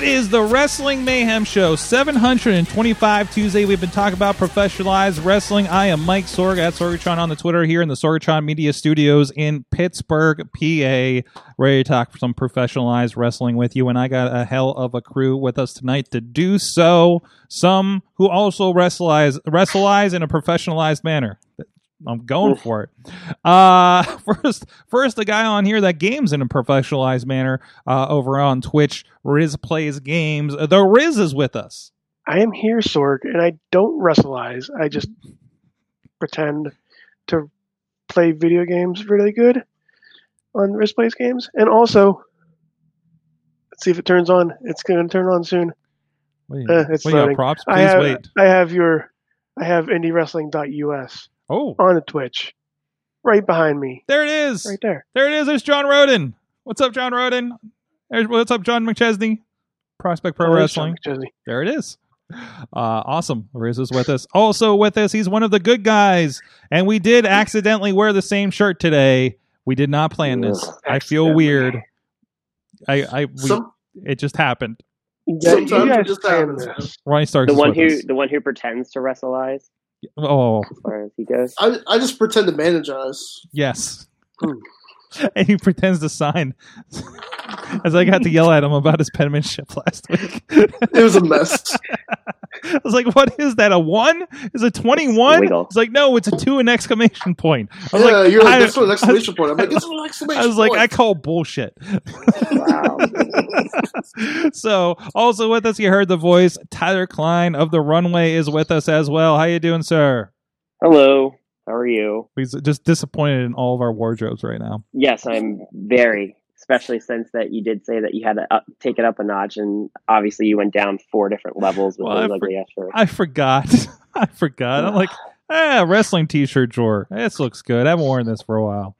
It is the Wrestling Mayhem Show, 725 Tuesday. We've been talking about professionalized wrestling. I am Mike Sorg at Sorgatron on the Twitter here in the Sorgatron Media Studios in Pittsburgh, PA. Ready to talk some professionalized wrestling with you. And I got a hell of a crew with us tonight to do so. Some who also wrestleize, wrestleize in a professionalized manner. I'm going for it. Uh, first, first, the guy on here that games in a professionalized manner uh, over on Twitch, Riz plays games. The Riz is with us. I am here, Sorg, and I don't wrestleize. I just pretend to play video games really good on Riz Plays games. And also, let's see if it turns on. It's going to turn on soon. Wait, Uh, it's wait, you got loading. props? I Please have, wait. I have your, I have IndieWrestling.us Oh, on the Twitch, right behind me, there it is. right there. There it is. There's John Roden. What's up, John Roden? There's, what's up, John McChesney? Prospect Pro Oh, Wrestling. John There it is. Uh, awesome. Riz is with us. Also with us, he's one of the good guys. And we did accidentally wear the same shirt today. We did not plan this. I feel weird. I, I, we, Some, it just happened. You guys, you Sometimes it just plan happens. Ronnie Starks the is one with who us. the one who pretends to wrestle wrestleize Oh, as far as he goes. I, I just pretend to manage us. yes. Hmm. And he pretends to sign. As I got to yell at him about his penmanship last week. It was a mess. I was like, what is that? A one? Is it 21? Wiggle. It's like, no, it's a two and exclamation point. I was yeah, like, you're like, I- that's an exclamation point. I'm like, it's an exclamation I was like, point. I call bullshit. Wow. so, also with us, you heard the voice. Tyler Klein of the Runway is with us as well. How you doing, sir? Hello. How are you? He's just disappointed in all of our wardrobes right now. Yes, I'm very, especially since that you did say that you had to up, take it up a notch, and obviously you went down four different levels with Well, those ugly ass shirts. I forgot. I forgot. I'm like, ah, wrestling t-shirt drawer. This looks good. I haven't worn this for a while.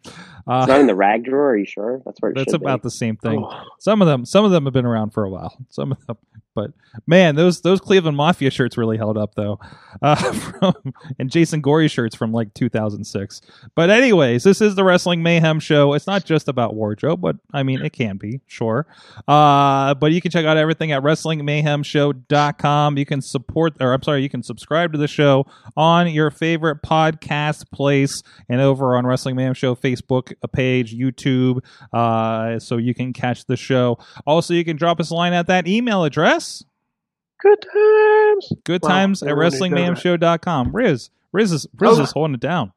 Uh, It's not in the rag drawer. Are you sure? That's where it that's about be. the same thing. Oh, Some of them, some of them have been around for a while. Some of them, but man, those those Cleveland Mafia shirts really held up though. Uh, from and Jason Gory shirts from like 2006. But anyways, this is the Wrestling Mayhem show. It's not just about wardrobe, but I mean it can be, sure. Uh, but you can check out everything at WrestlingMayhemShow.com. You can support, or I'm sorry, you can subscribe to the show on your favorite podcast place and over on Wrestling Mayhem Show Facebook page, YouTube, uh, so you can catch the show. Also, you can drop us a line at that email address, good times. good Wow, times at everyone who does Riz, Riz is, Riz Oh. is holding it down.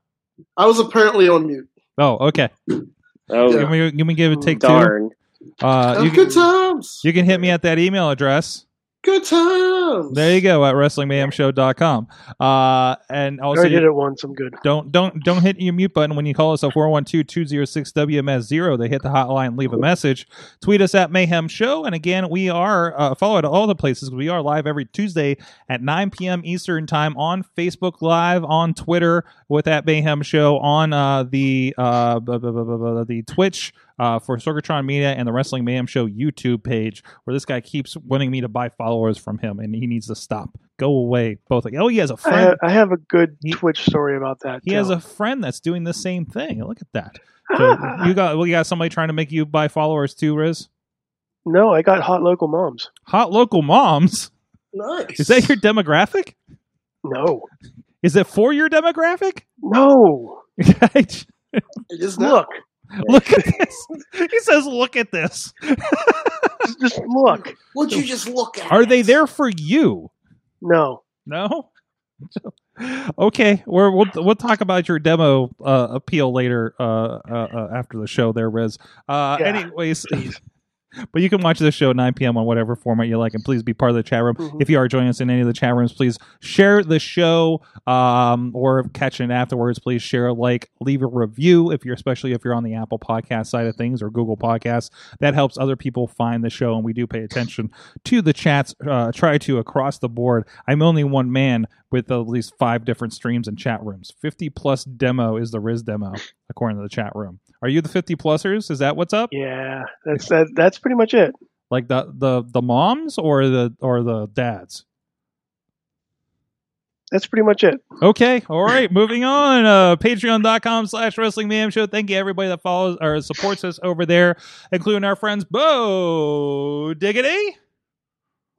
I was apparently on mute. Oh, okay. Oh, Yeah. Give me, give me give it take darn. two. Uh, you, good can, times. you can hit me at that email address. Good times. There you go at WrestlingMayhemShow.com. Uh, and I also, you- did it once. I'm good. Don't don't don't hit your mute button when you call us at 412-206-WMS0. They hit the hotline, leave a message. Tweet us at Mayhem Show. And again, we are uh, follow at all the places. We are live every Tuesday at 9 p.m. Eastern time on Facebook Live, on Twitter with that Mayhem Show, on uh, the uh, the Twitch uh, for Sorgatron Media and the Wrestling Mayhem Show YouTube page, where this guy keeps wanting me to buy followers from him, and he needs to stop. Go away, both. Like, oh, he has a friend. have, I have a good He- Twitch story about that. He too. has a friend that's doing the same thing. Look at that. So you got well, you got somebody trying to make you buy followers too, Riz. no, I got hot local moms. Hot local moms. Nice. Is that your demographic? No, Is it for your demographic? no. It is now. Look, look at this. He says, "Look at this." just, just look. Would you just look at Are they there for you? No, No. okay, we're, we'll we'll talk about your demo uh, appeal later uh, uh, uh, after the show. There, Riz. Uh, Yeah, anyways, please. But you can watch this show at 9 p.m. on whatever format you like, and please be part of the chat room. Mhm. If you are joining us in any of the chat rooms, please share the show um, or catch it afterwards. Please share, like, leave a review if you're, especially if you're on the Apple Podcast side of things or Google Podcasts. That helps other people find the show, and we do pay attention to the chats. Uh, try to across the board. I'm only one man with at least five different streams and chat rooms. 50 plus demo is the Riz demo, according to the chat room. Are you the 50 plusers? Is that what's up? Yeah, that's that, that's pretty much it. Like the the the moms or the or the dads? That's pretty much it. Okay, all right, moving on. Uh, Patreon.com slash Wrestling Mayhem Show. Thank you, everybody that follows or supports us over there, including our friends Bo Diggity.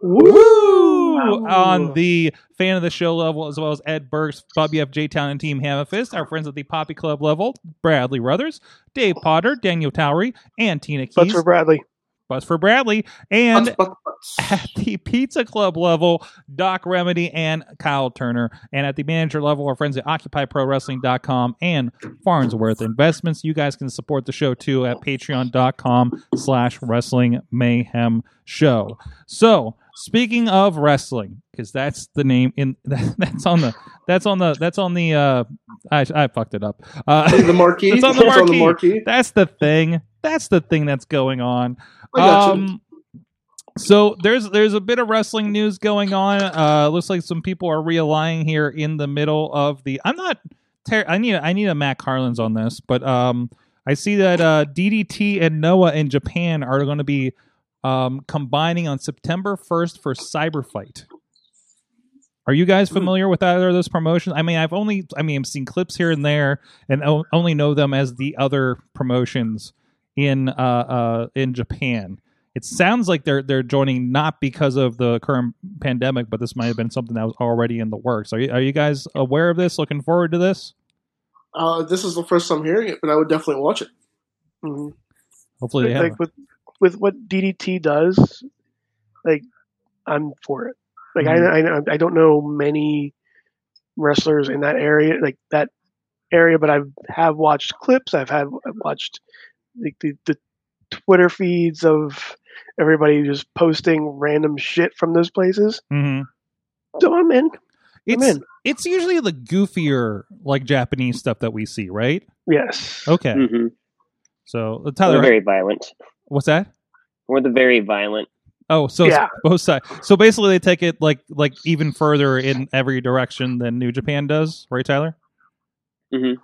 Woo! On the fan of the show level, as well as Ed Burks, Bobby F. J. Town, and Team Hammerfist. Our friends at the Poppy Club level, Bradley Ruthers, Dave Potter, Daniel Towery, and Tina But Keys. for Bradley, Bus for Bradley. And Butts, butts, butts. at the Pizza Club level, Doc Remedy and Kyle Turner. And at the manager level, our friends at OccupyProWrestling.com and Farnsworth Investments. You guys can support the show too at Patreon.com slash Wrestling Mayhem Show. So, speaking of wrestling, because that's the name in that's on the that's on the that's on the uh I I fucked it up. Uh, the marquee. It's on the marquee. marquee. that's the thing. That's the thing that's going on. Um, so there's there's a bit of wrestling news going on. Uh, looks like some people are realigning here in the middle of the. I'm not. Ter- I need I need a Matt Carlins on this, but um, I see that uh, DDT and Noah in Japan are going to be um, combining on September 1st for Cyber Fight. Are you guys familiar with either of those promotions? I mean, I've only, I mean, I've seen clips here and there, and o- only know them as the other promotions in uh, uh, in Japan. It sounds like they're they're joining not because of the current pandemic, but this might have been something that was already in the works. Are you, are you guys aware of this? Looking forward to this? Uh, this is the first time hearing it, but I would definitely watch it. Mhm. Hopefully, they have. With with what DDT does, like I'm for it. Like Mhm. I, I I don't know many wrestlers in that area, like that area, but I have watched clips. I've had I've watched like the, the Twitter feeds of everybody just posting random shit from those places. Mm-hmm. So I'm in. It's in. it's usually the goofier like Japanese stuff that we see, right? Yes. Okay, hmm so We're Tyler, very violent. what's that? We're the very violent. Oh, so Yeah. both sides. So basically, they take it like like even further in every direction than New Japan does, right, Tyler? Mhm.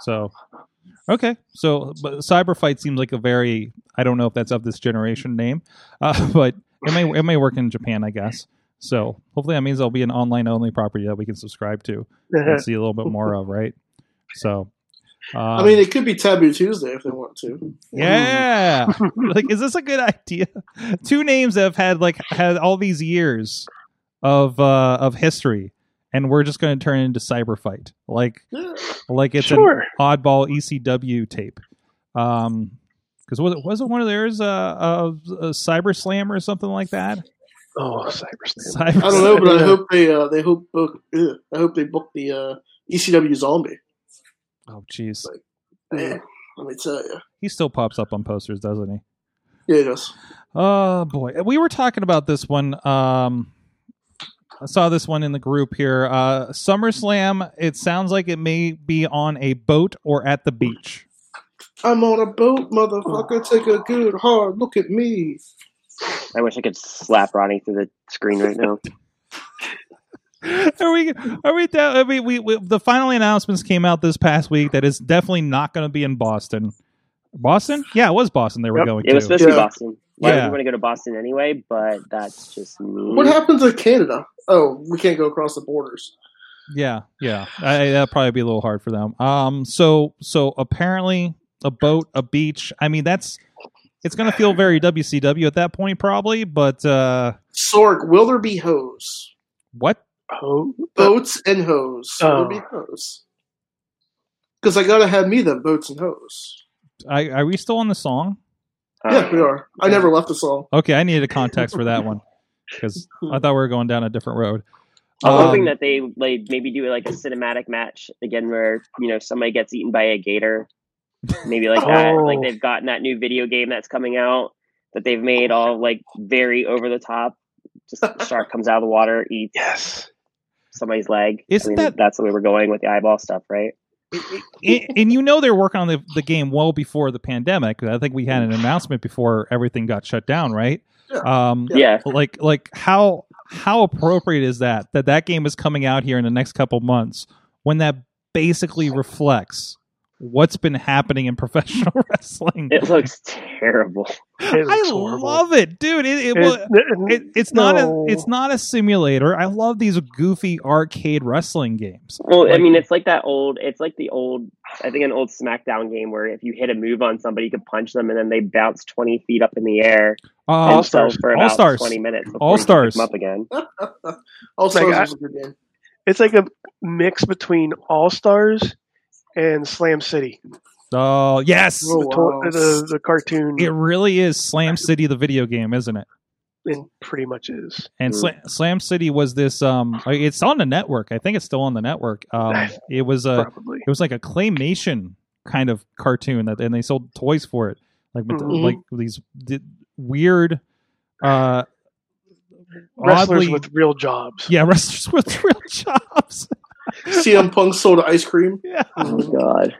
So, okay. So, but Cyber Fight seems like a very I don't know if that's of this generation name, uh, but it may it may work in Japan, I guess. So hopefully that means there'll be an online only property that we can subscribe to and see a little bit more of, right? So, um, I mean, it could be Taboo Tuesday if they want to. yeah. like, is this a good idea? Two names that have had like had all these years of uh of history, and we're just going to turn it into cyber fight, like Yeah. like it's sure. an oddball ECW tape. Um, because was it was it one of theirs uh, uh, uh Cyber Slam or something like that? Oh, CyberSlam. Cyber I don't know, but I hope they uh, they hope book ugh, I hope they book the uh, ECW Zombie. Oh, jeez, Man, let me tell you, he still pops up on posters, doesn't he? yeah, it does. Oh boy, we were talking about this one. Um, I saw this one in the group here. Uh, SummerSlam. It sounds like it may be on a boat or at the beach. I'm on a boat, motherfucker. Take a good hard look at me. I wish I could slap Ronnie through the screen right now. Are we? Are we? Down, I mean, we, we the final announcements came out this past week that is definitely not going to be in Boston. Boston? Yeah, it was Boston. They were Yep. going It was supposed to be Yeah. Boston. Why would you want to go to Boston anyway? But that's just me. What happens to Canada? Oh, we can't go across the borders. Yeah, yeah. I, that'd probably be a little hard for them. Um, so so apparently a boat, a beach. I mean, that's it's going to feel very WCW at that point, probably. But uh, Sorg, will there be hose? what? Oh, Boats and hose. Will Oh. there be hose? Because I gotta have me them boats and hose. I, are we still on the song? Uh, yeah, we are. I never left the song. Okay, I needed a context for that one because I thought we were going down a different road. I'm Um, hoping that they like maybe do like a cinematic match again, where you know somebody gets eaten by a gator, maybe like that. Oh. Like they've gotten that new video game that's coming out, that they've made all like very over the top. Just a shark comes out of the water, eats Yes. Somebody's leg. Isn't I mean, that- that's the way we're going with the eyeball stuff, right? and, and you know they're working on the, the game well before the pandemic. I think we had an announcement before everything got shut down, right? Um, Yeah. like like how how appropriate is that that that game is coming out here in the next couple months when that basically reflects what's been happening in professional wrestling. It looks terrible. It I horrible. love it, dude. It, it, It- wa- it- it, it's not no. a it's not a simulator. I love these goofy arcade wrestling games. Well, I mean, it's like that old. It's like the old. I think an old SmackDown game where if you hit a move on somebody, you could punch them, and then they bounce twenty feet up in the air Uh, and sell for about All-Stars. twenty minutes. All you can pick Stars. them up again. Also, Like, was a good game. It's like a mix between All Stars and Slam City. Oh yes, the, to- the the cartoon it really is Slam City, the video game, isn't it? it pretty much is. And Mm. Sla- Slam City was this. Um, it's on the network. I think it's still on the network. Um, it was a. Probably. It was like a claymation kind of cartoon that, and they sold toys for it, like with- Mhm. like these di- weird, uh, Wrestlers oddly- with real jobs. yeah, wrestlers with real jobs. CM Punk sold ice cream. yeah, Oh God!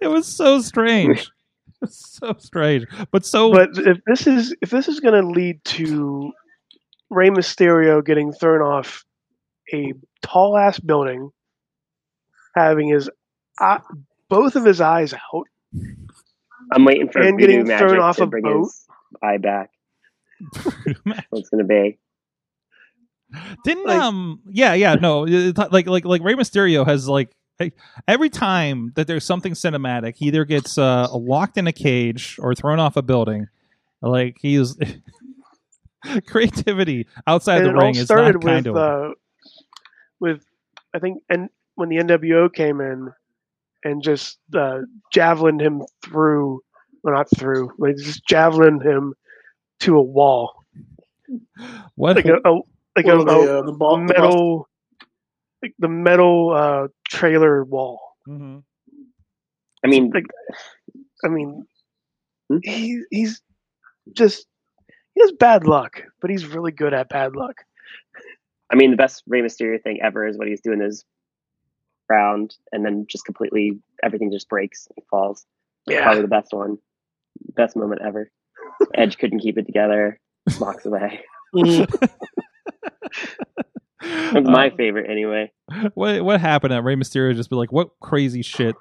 it was so strange. Was so strange, but so But if this is if this is going to lead to Rey Mysterio getting thrown off a tall ass building, having his eye, both of his eyes out, I'm waiting for And Voodoo getting Magic thrown off to a bring boat. his eye back. What's gonna be? Didn't Like- um yeah yeah no like like like Rey Mysterio has like every time that there's something cinematic he either gets uh locked in a cage or thrown off a building. Like he's creativity outside the ring is not started kind with of uh, with I think and when the NWO came in and just uh, javelined him through, well not through, like just javelined him to a wall, what like a, a like a, the, uh, the ball, the metal, like the metal uh, trailer wall. Mhm. I mean, Like, I mean, Hmm? he, he's just he has bad luck, but he's really good at bad luck. I mean, the best Rey Mysterio thing ever is what he's doing is round, and then just completely everything just breaks, and falls. Yeah, Probably the best one, best moment ever. Edge couldn't keep it together, walks away. My Uh, favorite anyway. what what happened at Rey Mysterio? Just be like what crazy shit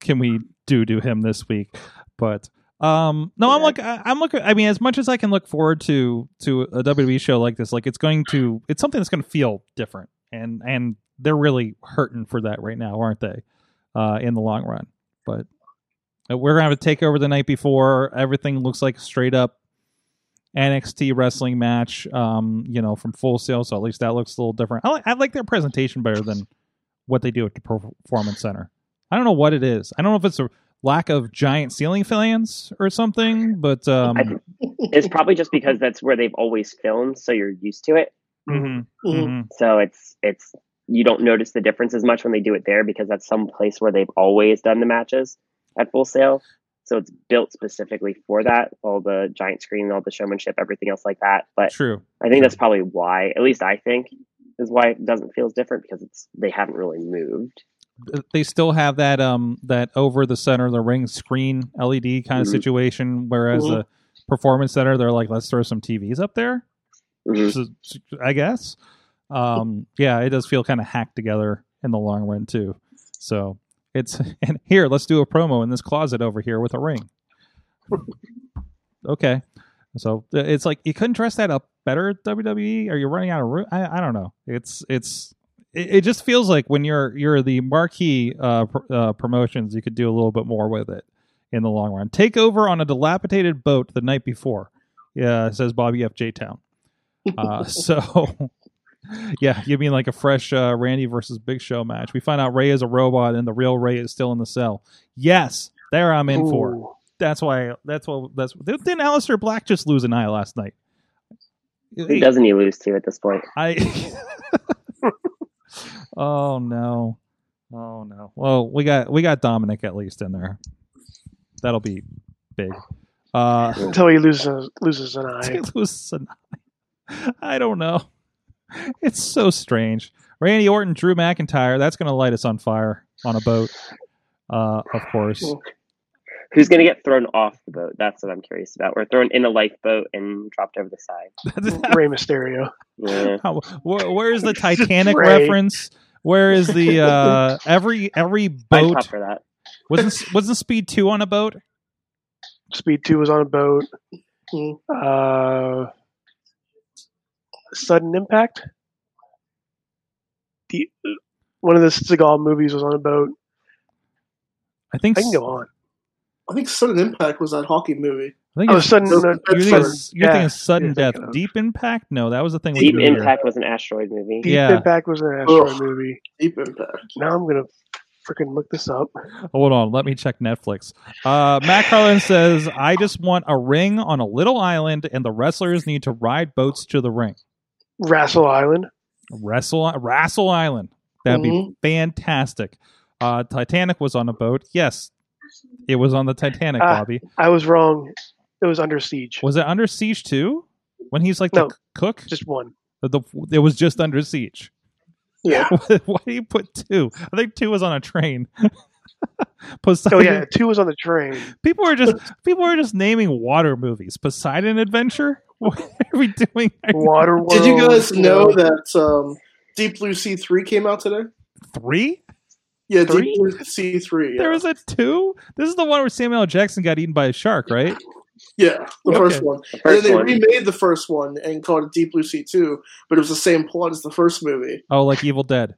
can we do to him this week? But um no I'm Yeah. like I, I'm looking I mean as much as I can look forward to to a WWE show like this like it's going to it's something that's going to feel different. And and they're really hurting for that right now aren't they? Uh in the long run. But uh, we're gonna have to take over the night before. Everything looks like straight up NXT wrestling match, um, you know, from Full Sail. So at least that looks a little different. I like, I like their presentation better than what they do at the Performance Center. I don't know what it is. I don't know if it's a lack of giant ceiling fans or something, but um, I it's probably just because that's where they've always filmed, so you're used to it. mhm, Mhm. mhm. So it's it's you don't notice the difference as much when they do it there because that's some place where they've always done the matches at Full Sail. So it's built specifically for that, all the giant screen, all the showmanship, everything else like that. But true. I think that's probably why, at least I think, is why it doesn't feel as different because it's they haven't really moved. They still have that um that over the center of the ring screen LED kind of Mhm. situation, whereas Mhm. the Performance Center they're like, let's throw some TVs up there. Mhm. So, I guess. Um, yeah, it does feel kind of hacked together in the long run too. So it's and here, let's do a promo in this closet over here with a ring. okay, so uh, it's like you couldn't dress that up better WWE. Are you running out of room? I, I don't know. It's it's it, it just feels like when you're you're the marquee uh, pr- uh, promotions, you could do a little bit more with it in the long run. Take over on a dilapidated boat the night before. Yeah, says Bobby F. J. Town. Uh, so, yeah, you mean like a fresh uh, Randy versus Big Show match? We find out Rey is a robot and the real Rey is still in the cell. Yes, there I'm in for. That's why. That's what. That's didn't Aleister Black just lose an eye last night? Who doesn't he lose to at this point? I. oh no, oh no. Well, we got we got Dominik at least in there. That'll be big. Uh, until he loses loses an eye. he loses an eye. I don't know. It's so strange. Randy Orton, Drew McIntyre. That's going to light us on fire on a boat. Uh, of course. Who's going to get thrown off the boat? That's what I'm curious about. Or thrown in a lifeboat and dropped over the side. Rey Mysterio. Yeah. How- wh- where is the Titanic reference? Where is the uh, every every I'd boat pop for that. wasn't wasn't Speed two on a boat? Speed Two was on a boat. Hmm. Uh, Sudden Impact. The one of the Seagal movies was on a boat. I think. I can go on. I think Sudden Impact was that hockey movie. I think Oh, it's- sudden. no, no, you're thinking, Sudden- of- you're thinking yeah, of sudden you're death. thinking Deep Impact? No, that was the thing. with Deep. Impact was an asteroid movie. Deep Yeah. Impact was an asteroid Ugh. movie. Deep Impact. Now I'm gonna freaking look this up. Hold on, let me check Netflix. Uh, Matt Carlin says, "I just want a ring on a little island, and the wrestlers need to ride boats to the ring. Wrestle Island. Wrestle, Wrestle Island. That'd be Mhm. fantastic." Uh, Titanic was on a boat. Yes, it was on the Titanic, Ah. Bobby. I was wrong. It was Under Siege. Was it Under Siege too? When he's like No. the cook, Just one. the, the, it was just Under Siege. Yeah. Why do you put two? I think two was on a train. Poseidon. Oh yeah, two was on the train. People are just people are just naming water movies. Poseidon Adventure. What are we doing? Water World. Did you guys know know, that um, Deep Blue Sea 3 came out today? Three? Yeah, Three? Deep Blue Sea 3. Yeah, There was a two. This is the one where Samuel L. Jackson got eaten by a shark, right? yeah the Okay. first one. The And then they one. remade the first one and called it Deep Blue Sea 2, but it was the same plot as the first movie. Oh, like Evil Dead.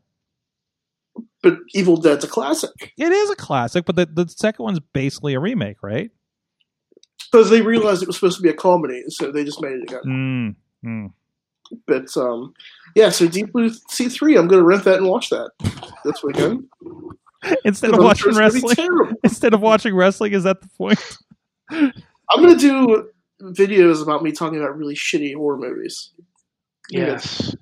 But Evil Dead's a classic. It is a classic, but the, the second one's basically a remake, right? Because they realized it was supposed to be a comedy, so they just made it again. Mm. Mm. But um, yeah, so Deep Blue Sea 3, I'm going to rent that and watch that this weekend. Instead of I'm watching sure it's gonna be wrestling, instead of watching wrestling, is that the point? I'm going to do videos about me talking about really shitty horror movies. Yes.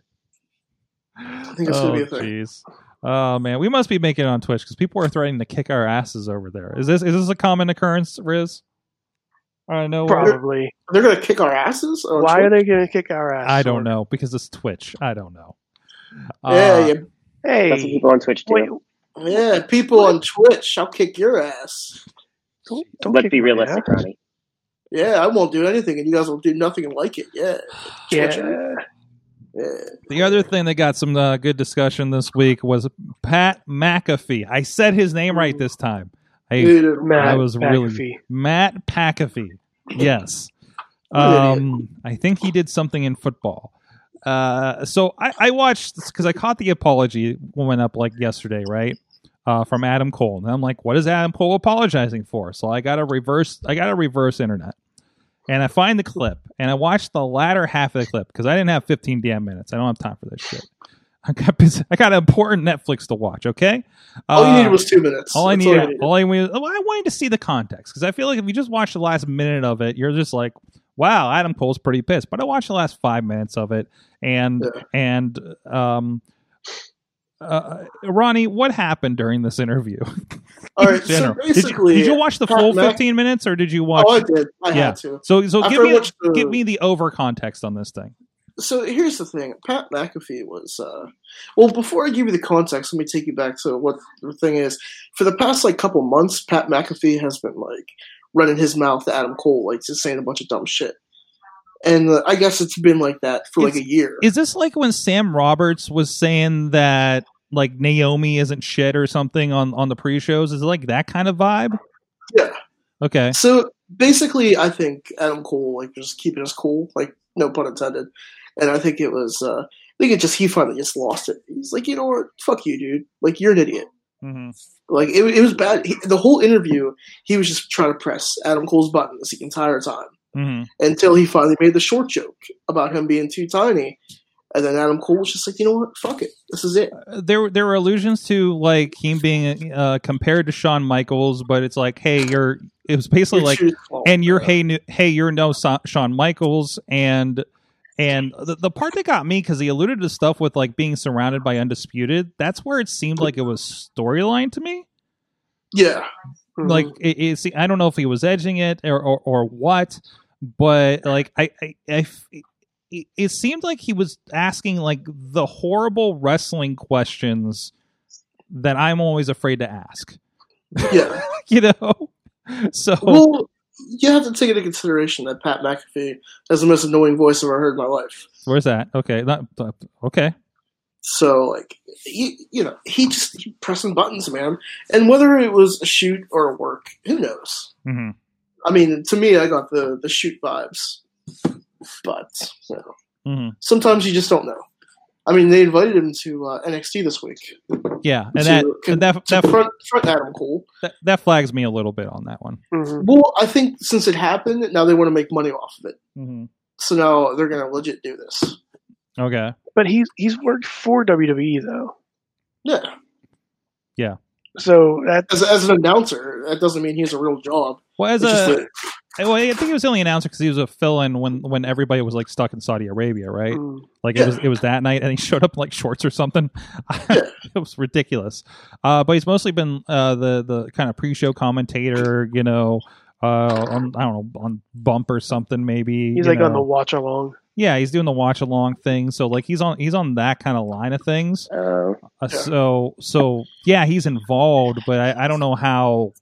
I think it's going oh, to be a thing. jeez. Oh man, we must be making it on Twitch because people are threatening to kick our asses over there. Is this is this a common occurrence, Riz? I know. Probably. They're going to kick our asses? on Why are they going to kick our ass? I don't know because it's Twitch. I don't know. Yeah, Uh, yeah, Hey, That's what people on Twitch do. wait, yeah, people on Twitch, I'll kick your ass. don't, don't Let's be realistic. Ronnie. Yeah, I won't do anything, and you guys will do nothing and like it. Yeah, Yeah. yeah. The other thing that got some uh, good discussion this week was Pat McAfee. I said his name right this time. I, Dude, Matt I was really Matt McAfee. Yes. What an idiot. Um, I think he did something in football. Uh, so I, I watched because I caught the apology went up like yesterday, right? Uh, from Adam Cole, and I'm like, what is Adam Cole apologizing for? So I got a reverse, I got a reverse internet, and I find the clip, and I watched the latter half of the clip because I didn't have 15 damn minutes. I don't have time for this shit. I got busy, I got important Netflix to watch. Okay, all you Uh, needed was two minutes. all I needed, all I needed, well, I wanted to see the context because I feel like if you just watch the last minute of it, you're just like, "Wow, Adam Cole's pretty pissed." But I watched the last five minutes of it, and Yeah. and um, uh, Ronnie, what happened during this interview? All right, so general? did, you, basically, did you watch the full Mac- 15 minutes, or did you watch? Oh, I did. I Yeah. had to. so so After give me give me the over context on this thing. So here's the thing: Pat McAfee was. Uh, well, before I give you the context, let me take you back to what the thing is. For the past like couple months, Pat McAfee has been like running his mouth to Adam Cole, like just saying a bunch of dumb shit. And uh, I guess it's been like that for like a year. Is this like when Sam Roberts was saying that like Naomi isn't shit or something on on the pre-shows? Is it like that kind of vibe? Yeah. Okay. So basically, I think Adam Cole like just keeping us cool, like no pun intended. And I think it was, uh, I think it just he finally just lost it. He's like, you know what, fuck you, dude. Like you're an idiot. hmm Like it, it was bad. He, the whole interview, he was just trying to press Adam Cole's buttons the entire time hmm until he finally made the short joke about him being too tiny. And then Adam Cole was just like, you know what, fuck it, this is it. There there were allusions to like him being uh, compared to Shawn Michaels, but it's like, hey, you're. It was basically like, and you're hey hey you're no Shawn Michaels and. And the, the part that got me because he alluded to stuff with like being surrounded by undisputed. That's where it seemed like it was storyline to me. yeah, Mhm. like it, it, see, I don't know if he was edging it or or, or what, but like I it, it seemed like he was asking like the horrible wrestling questions that I'm always afraid to ask. Yeah. You know, so Well, you have to take into consideration that Pat McAfee has the most annoying voice I've ever heard in my life. where's that? Okay, not okay. So, like, you, you know, he just he pressing buttons, man. And whether it was a shoot or a work, who knows? hmm I mean, to me, I got the the shoot vibes, but you know, hmm sometimes you just don't know. I mean, they invited him to uh, NXT this week. Yeah, and to, that con- and that that, front, front Adam Cole. that that flags me a little bit on that one. Mhm. Well, I think since it happened, now they want to make money off of it. hmm So now they're going to legit do this. Okay. But he's he's worked for WWE though, Yeah. Yeah. So that As, as an announcer, that doesn't mean he has a real job. Well, as It's just a well, I think he was the only announcer because he was a fill-in when when everybody was like stuck in Saudi Arabia, right? mm, Like Yeah. it was it was that night, and he showed up in like shorts or something. it was ridiculous. Uh, but he's mostly been uh, the the kind of pre-show commentator, you know. Uh, on I don't know on Bump or something maybe. he's you like on the watch along. Yeah he's doing the watch along thing. So like he's on he's on that kind of line of things. Oh, Uh, So so yeah, he's involved, but I, I don't know how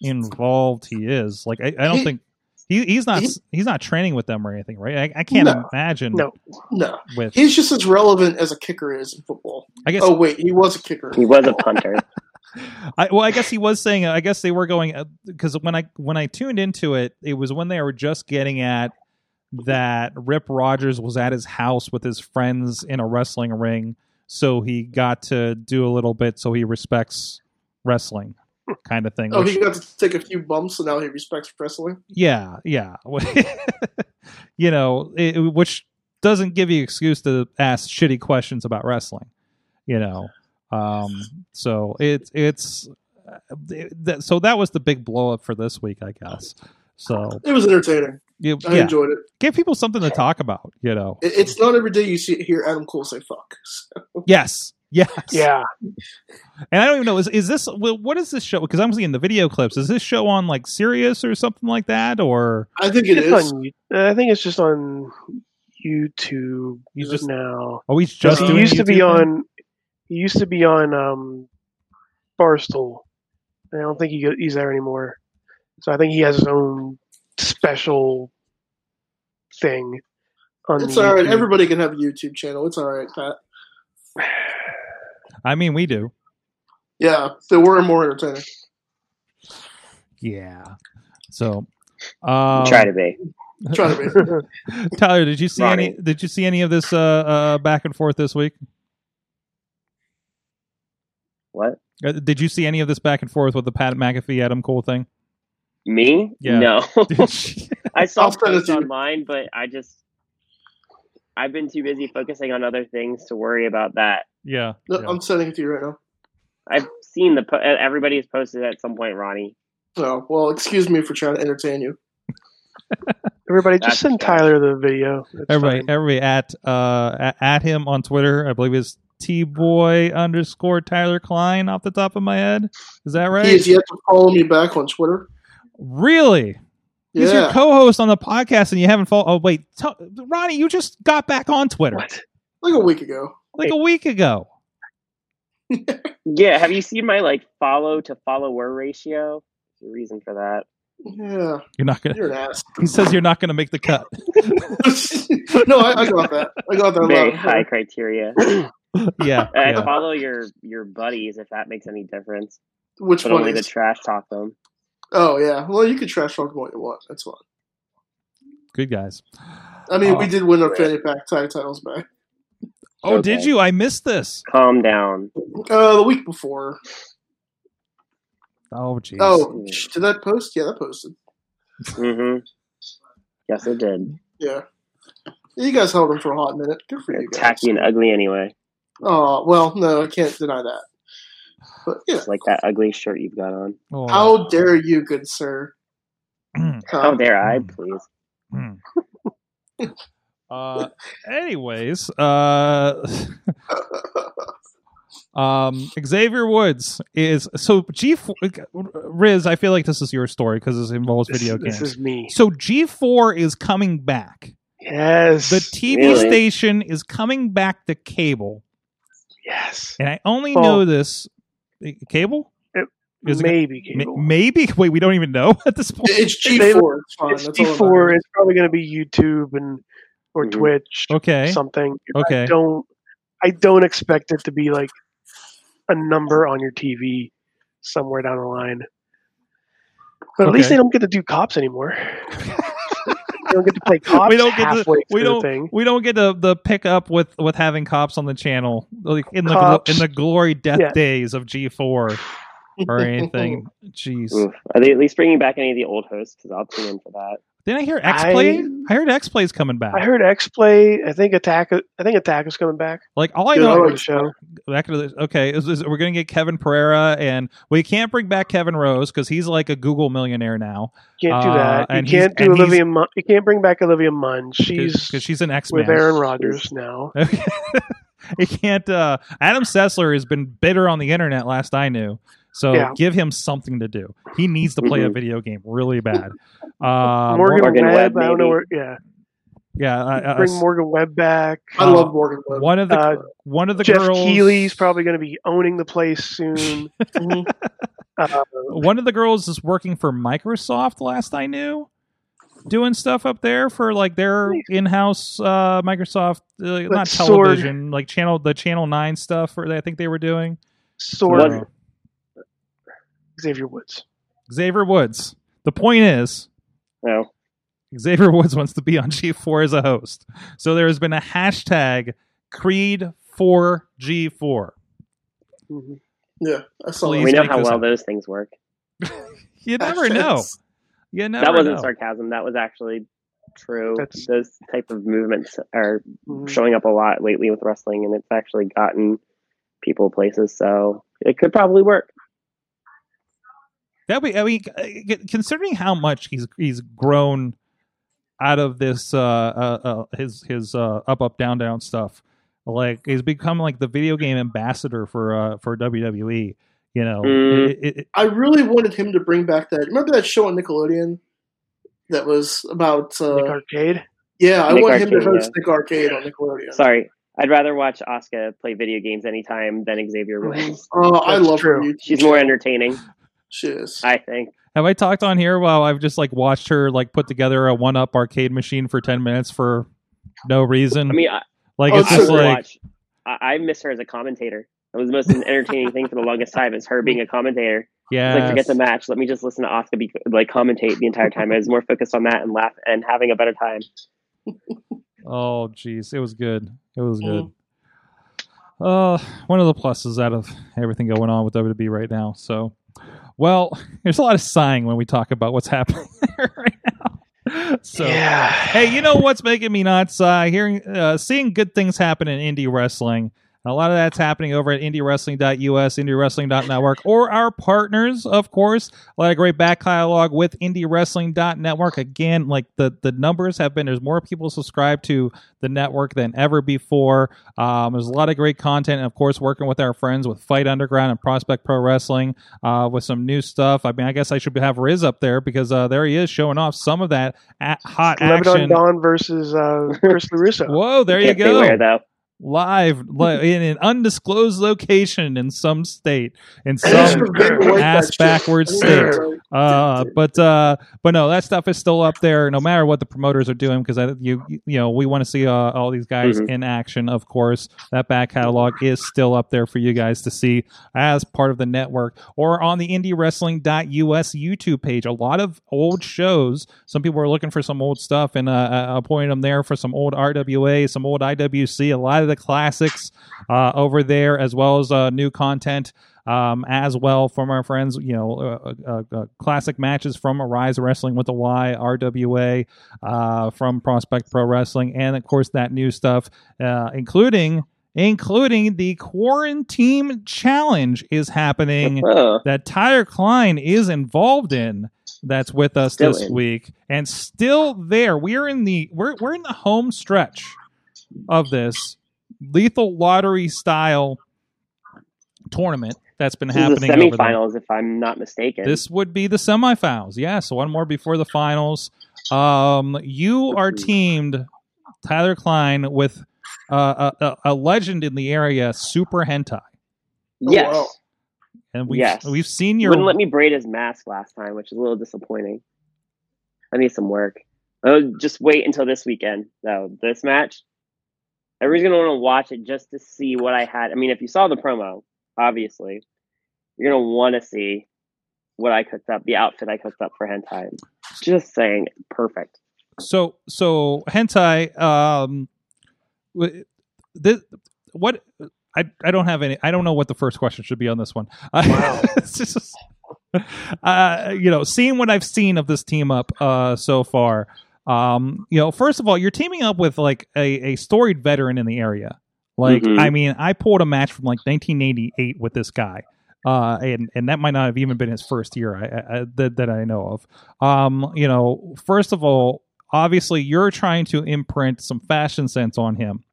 involved he is. Like I, I don't He- think he, he's not he- he's not training with them or anything, right? I, I can't No. imagine No. no. with. He's just as relevant as a kicker is in football. I guess Oh, wait, he was a kicker. he was a punter. I, well, I guess he was saying. I guess they were going because when I when I tuned into it, it was when they were just getting at that Rip Rogers was at his house with his friends in a wrestling ring, so he got to do a little bit, so he respects wrestling, kind of thing. Oh, which- he got to take a few bumps, and now he respects wrestling. yeah, yeah, you know, it, which doesn't give you excuse to ask shitty questions about wrestling, you know. Um, so it's it's uh, so that was the big blow up for this week, I guess. So It was entertaining. You, I yeah, enjoyed it. give people something to talk about, you know. it. It's not every day you see hear Adam Cole say "fuck." So, Yes, yes, Yeah, And I don't even know is is this what is this show? Because I'm seeing the video clips. Is this show on like Sirius or something like that, or I think it it's is. on. I think it's just on YouTube He's just- now. oh, he's just Uh, he doing used to be YouTube thing? on. He used to be on um, Barstool. I don't think he, he's there anymore. So I think he has his own special thing. On It's all right. YouTube. Everybody can have a YouTube channel. It's all right, Pat. I mean, we do. Yeah, they were more entertaining. Yeah. So, um, Try to be. Try to be. Tyler, did you see any? Did you see any of this uh, uh, back and forth this week? What? Uh, Did you see any of this back and forth with the Pat McAfee Adam Cole thing? Me? Yeah. No. I saw it posts to you. online, but I just I've been too busy focusing on other things to worry about that. yeah. No, yeah. I'm sending it to you right now. I've seen the po- everybody has posted at some point, Ronnie. Oh, well, excuse me for trying to entertain you. Everybody, That's just send fine. Tyler the video. It's Everybody, fine. everybody at uh at, at him on Twitter. I believe is T boy underscore Tyler Klein off the top of my head. Is that right? He has yet to follow me back on Twitter. Really? He's your co-host on the podcast, and you haven't followed. Oh wait, t- Ronnie, you just got back on Twitter What? like a week ago. like a week ago. Yeah, have you seen my like follow to follower ratio? The reason for that. Yeah, You're not gonna. you're an ass. He says you're not gonna make the cut. no, I, I got that. I got that. Very loud. high criteria. yeah. I yeah. follow your your buddies if that makes any difference, Which but one only the trash talk them. Oh yeah. Well, you can trash talk what you want. That's fine. Good guys. I mean, Oh. we did win our fanny pack tag titles back. Oh, Okay. did you? I missed this. Calm down. Uh, the week before. Oh, jeez. Oh, sh- did that post? Yeah, that posted. Mm hmm Yes, it did. Yeah. You guys held them for a hot minute. Good for you guys. Tacky and ugly anyway. Oh well, no, I can't deny that. But yeah, like that ugly shirt you've got on. Oh. how dare you, good sir? How Um, dare I, please? Hmm. uh anyways uh Um, Xavier Woods is so G Riz. I feel like this is your story because this involves This, video games. this is me. So G4 is coming back. Yes. The TV Really? station is coming back to cable, yes. and I only Well- know this cable. It- Is it- Maybe Ma- cable. Maybe wait, we don't even know at this point. It's G four. It's fine. it's That's all before. It's probably going to be YouTube and or Mhm. Twitch. Okay, Something. okay. I don't. I don't expect it to be like a number on your TV somewhere down the line. But at least they don't get to do cops anymore. they don't get to play cops We don't get to- we don't- the thing. We don't get the the pick up with with having cops on the channel like in the in the glory death Yeah. days of G4 or anything. Jeez. Oof. Are they at least bringing back any of the old hosts? Because I'll tune in for that. Didn't I hear X Play? I- I, heard X Play's coming back. I heard X Play. I think Attack. I think Attack is coming back. like all I know I for like the show. back to the okay is, is we're gonna get Kevin Pereira and we can't bring back Kevin Rose because he's like a Google millionaire now Can't do Uh, that. You and can't do Olivia. Munn. You can't bring back Olivia Munn. She's because she's an X with Aaron Rodgers now. he can't. Uh, Adam Sessler has been bitter on the internet. Last I knew, so Yeah. give him something to do. He needs to play a Mhm. video game really bad. Uh, Morgan, Morgan Webb. Webb, I don't know where. Yeah, yeah, uh, uh, bring Morgan Webb back. I Uh, love Morgan Webb. one of the Uh, one of the Jeff girls. Keighley's probably going to be owning the place soon. One of the girls is working for Microsoft. Last I knew, doing stuff up there for like their in-house uh, Microsoft, uh, not But Sword- television, like channel the Channel Nine stuff. Or I think they were doing. Sword What- Xavier Woods. Xavier Woods. The point is, No. Xavier Woods wants to be on G4 as a host. So there has been a hashtag Creed for G4. Mhm. Yeah, I saw Please we know how well happen. those things work. You never know. Hashtags. You never that wasn't know. sarcasm. That was actually true. That's- Those type of movements are Mhm. showing up a lot lately with wrestling, and it's actually gotten people places. So it could probably work. That be, I mean, uh, considering how much he's he's grown out of this uh, uh, uh his his uh up up down down stuff, like he's become like the video game ambassador for uh for WWE. You know, Mm. It- it- it- I really wanted him to bring back that. Remember that show on Nickelodeon that was about? Uh, Nick Arcade. yeah, I Nick want him to host yeah. Nick Arcade on Nickelodeon. Sorry, I'd rather watch Asuka play video games anytime than Xavier Mhm. Woods. Oh, I love true. her. She's more entertaining, She is. I think. have I talked on here while I've just like watched her like put together a one up arcade machine for ten minutes for no reason? I mean, I, like Oh, it's I just like watch. I, I miss her as a commentator. That was the most entertaining thing for the longest time is her being a commentator. yeah, Like forget the match. Let me just listen to Asuka be like commentate the entire time. I was more focused on that and laugh and having a better time. Oh, jeez, it was good. It was good. Mhm. Uh, one of the pluses out of everything going on with WWE right now. So, well, there's a lot of sighing when we talk about what's happening right now. So, yeah. hey, you know what's making me not sigh? Hearing, uh, seeing good things happen in indie wrestling. And a lot of that's happening over at indiewrestling.us, indiewrestling.network, or our partners, of course. A lot of great back catalog with indiewrestling.network. Again, like the, the numbers have been, there's more people subscribed to the network than ever before. Um, there's a lot of great content, and of course, working with our friends with Fight Underground and Prospect Pro Wrestling uh, with some new stuff. I mean, I guess I should have Riz up there because uh, there he is showing off some of that a- hot Lebanon action. Dawn versus uh, Chris LaRusso. Whoa, there you Can't say where go. though. Live in an undisclosed location in some state, in some for Vader White ass backwards state. Uh, but uh, but no, that stuff is still up there, no matter what the promoters are doing, because I you you know we want to see uh, all these guys Mhm. in action. Of course, that back catalog is still up there for you guys to see as part of the network or on the IndieWrestling.us YouTube page. A lot of old shows. Some people are looking for some old stuff, and uh, I pointed them there for some old RWA, some old IWC, a lot of the classics uh, over there, as well as uh, new content um, as well from our friends. You know, uh, uh, uh, classic matches from Arise Wrestling with the Y, RWA, uh, from Prospect Pro Wrestling, and of course that new stuff, uh, including including the quarantine challenge is happening Oh, that Tyler Klein is involved in. That's with us Still this in. week and still there. We're in the we're we're in the home stretch of this lethal lottery style tournament that's been This is the happening over there. semifinals, if I'm not mistaken. This would be the semifinals. Yes, one more before the finals. Um, you are teamed, Tyler Klein, with uh, a, a, a legend in the area, Super Hentai, yes. wow. and we've Yes. we've seen your. wouldn't let me braid his mask last time, which is a little disappointing. I need some work. Oh, just wait until this weekend, though. This match, everybody's gonna want to watch it just to see what I had. I mean, if you saw the promo, obviously, you're gonna want to see what I cooked up, the outfit I cooked up for hentai. Just saying, perfect. so so hentai. Um, this, what I I don't have any. I don't know what the first question should be on this one. Wow. It's just, uh, you know, seeing what I've seen of this team up uh, so far. Um, you know, first of all, you're teaming up with like a, a storied veteran in the area. Like, Mhm. I mean, I pulled a match from like 1988 with this guy. Uh, and, and that might not have even been his first year I, I, I- that, that I know of. Um, you know, first of all, obviously you're trying to imprint some fashion sense on him.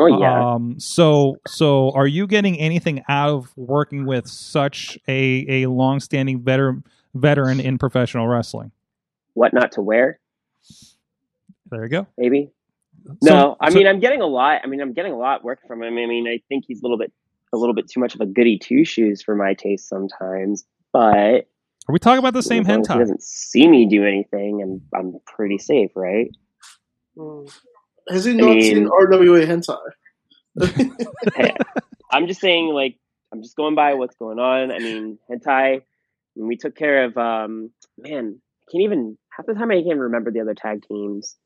Oh yeah. Um, so so are you getting anything out of working with such a a long-standing veteran veteran in professional wrestling? what not to wear? There you go. Maybe. So- No, I so- mean I'm getting a lot. I mean I'm getting a lot work from him. I mean I think he's a little bit a little bit too much of a goody two shoes for my taste sometimes. But are we talking about the same as long He hentai? doesn't see me do anything, and I'm pretty safe, right? Mm. Has he not mean- seen RWA hentai? Hey, I'm just saying, like I'm just going by what's going on. I mean hentai. When we took care of, um, man, I can't even half the time I can't remember the other tag teams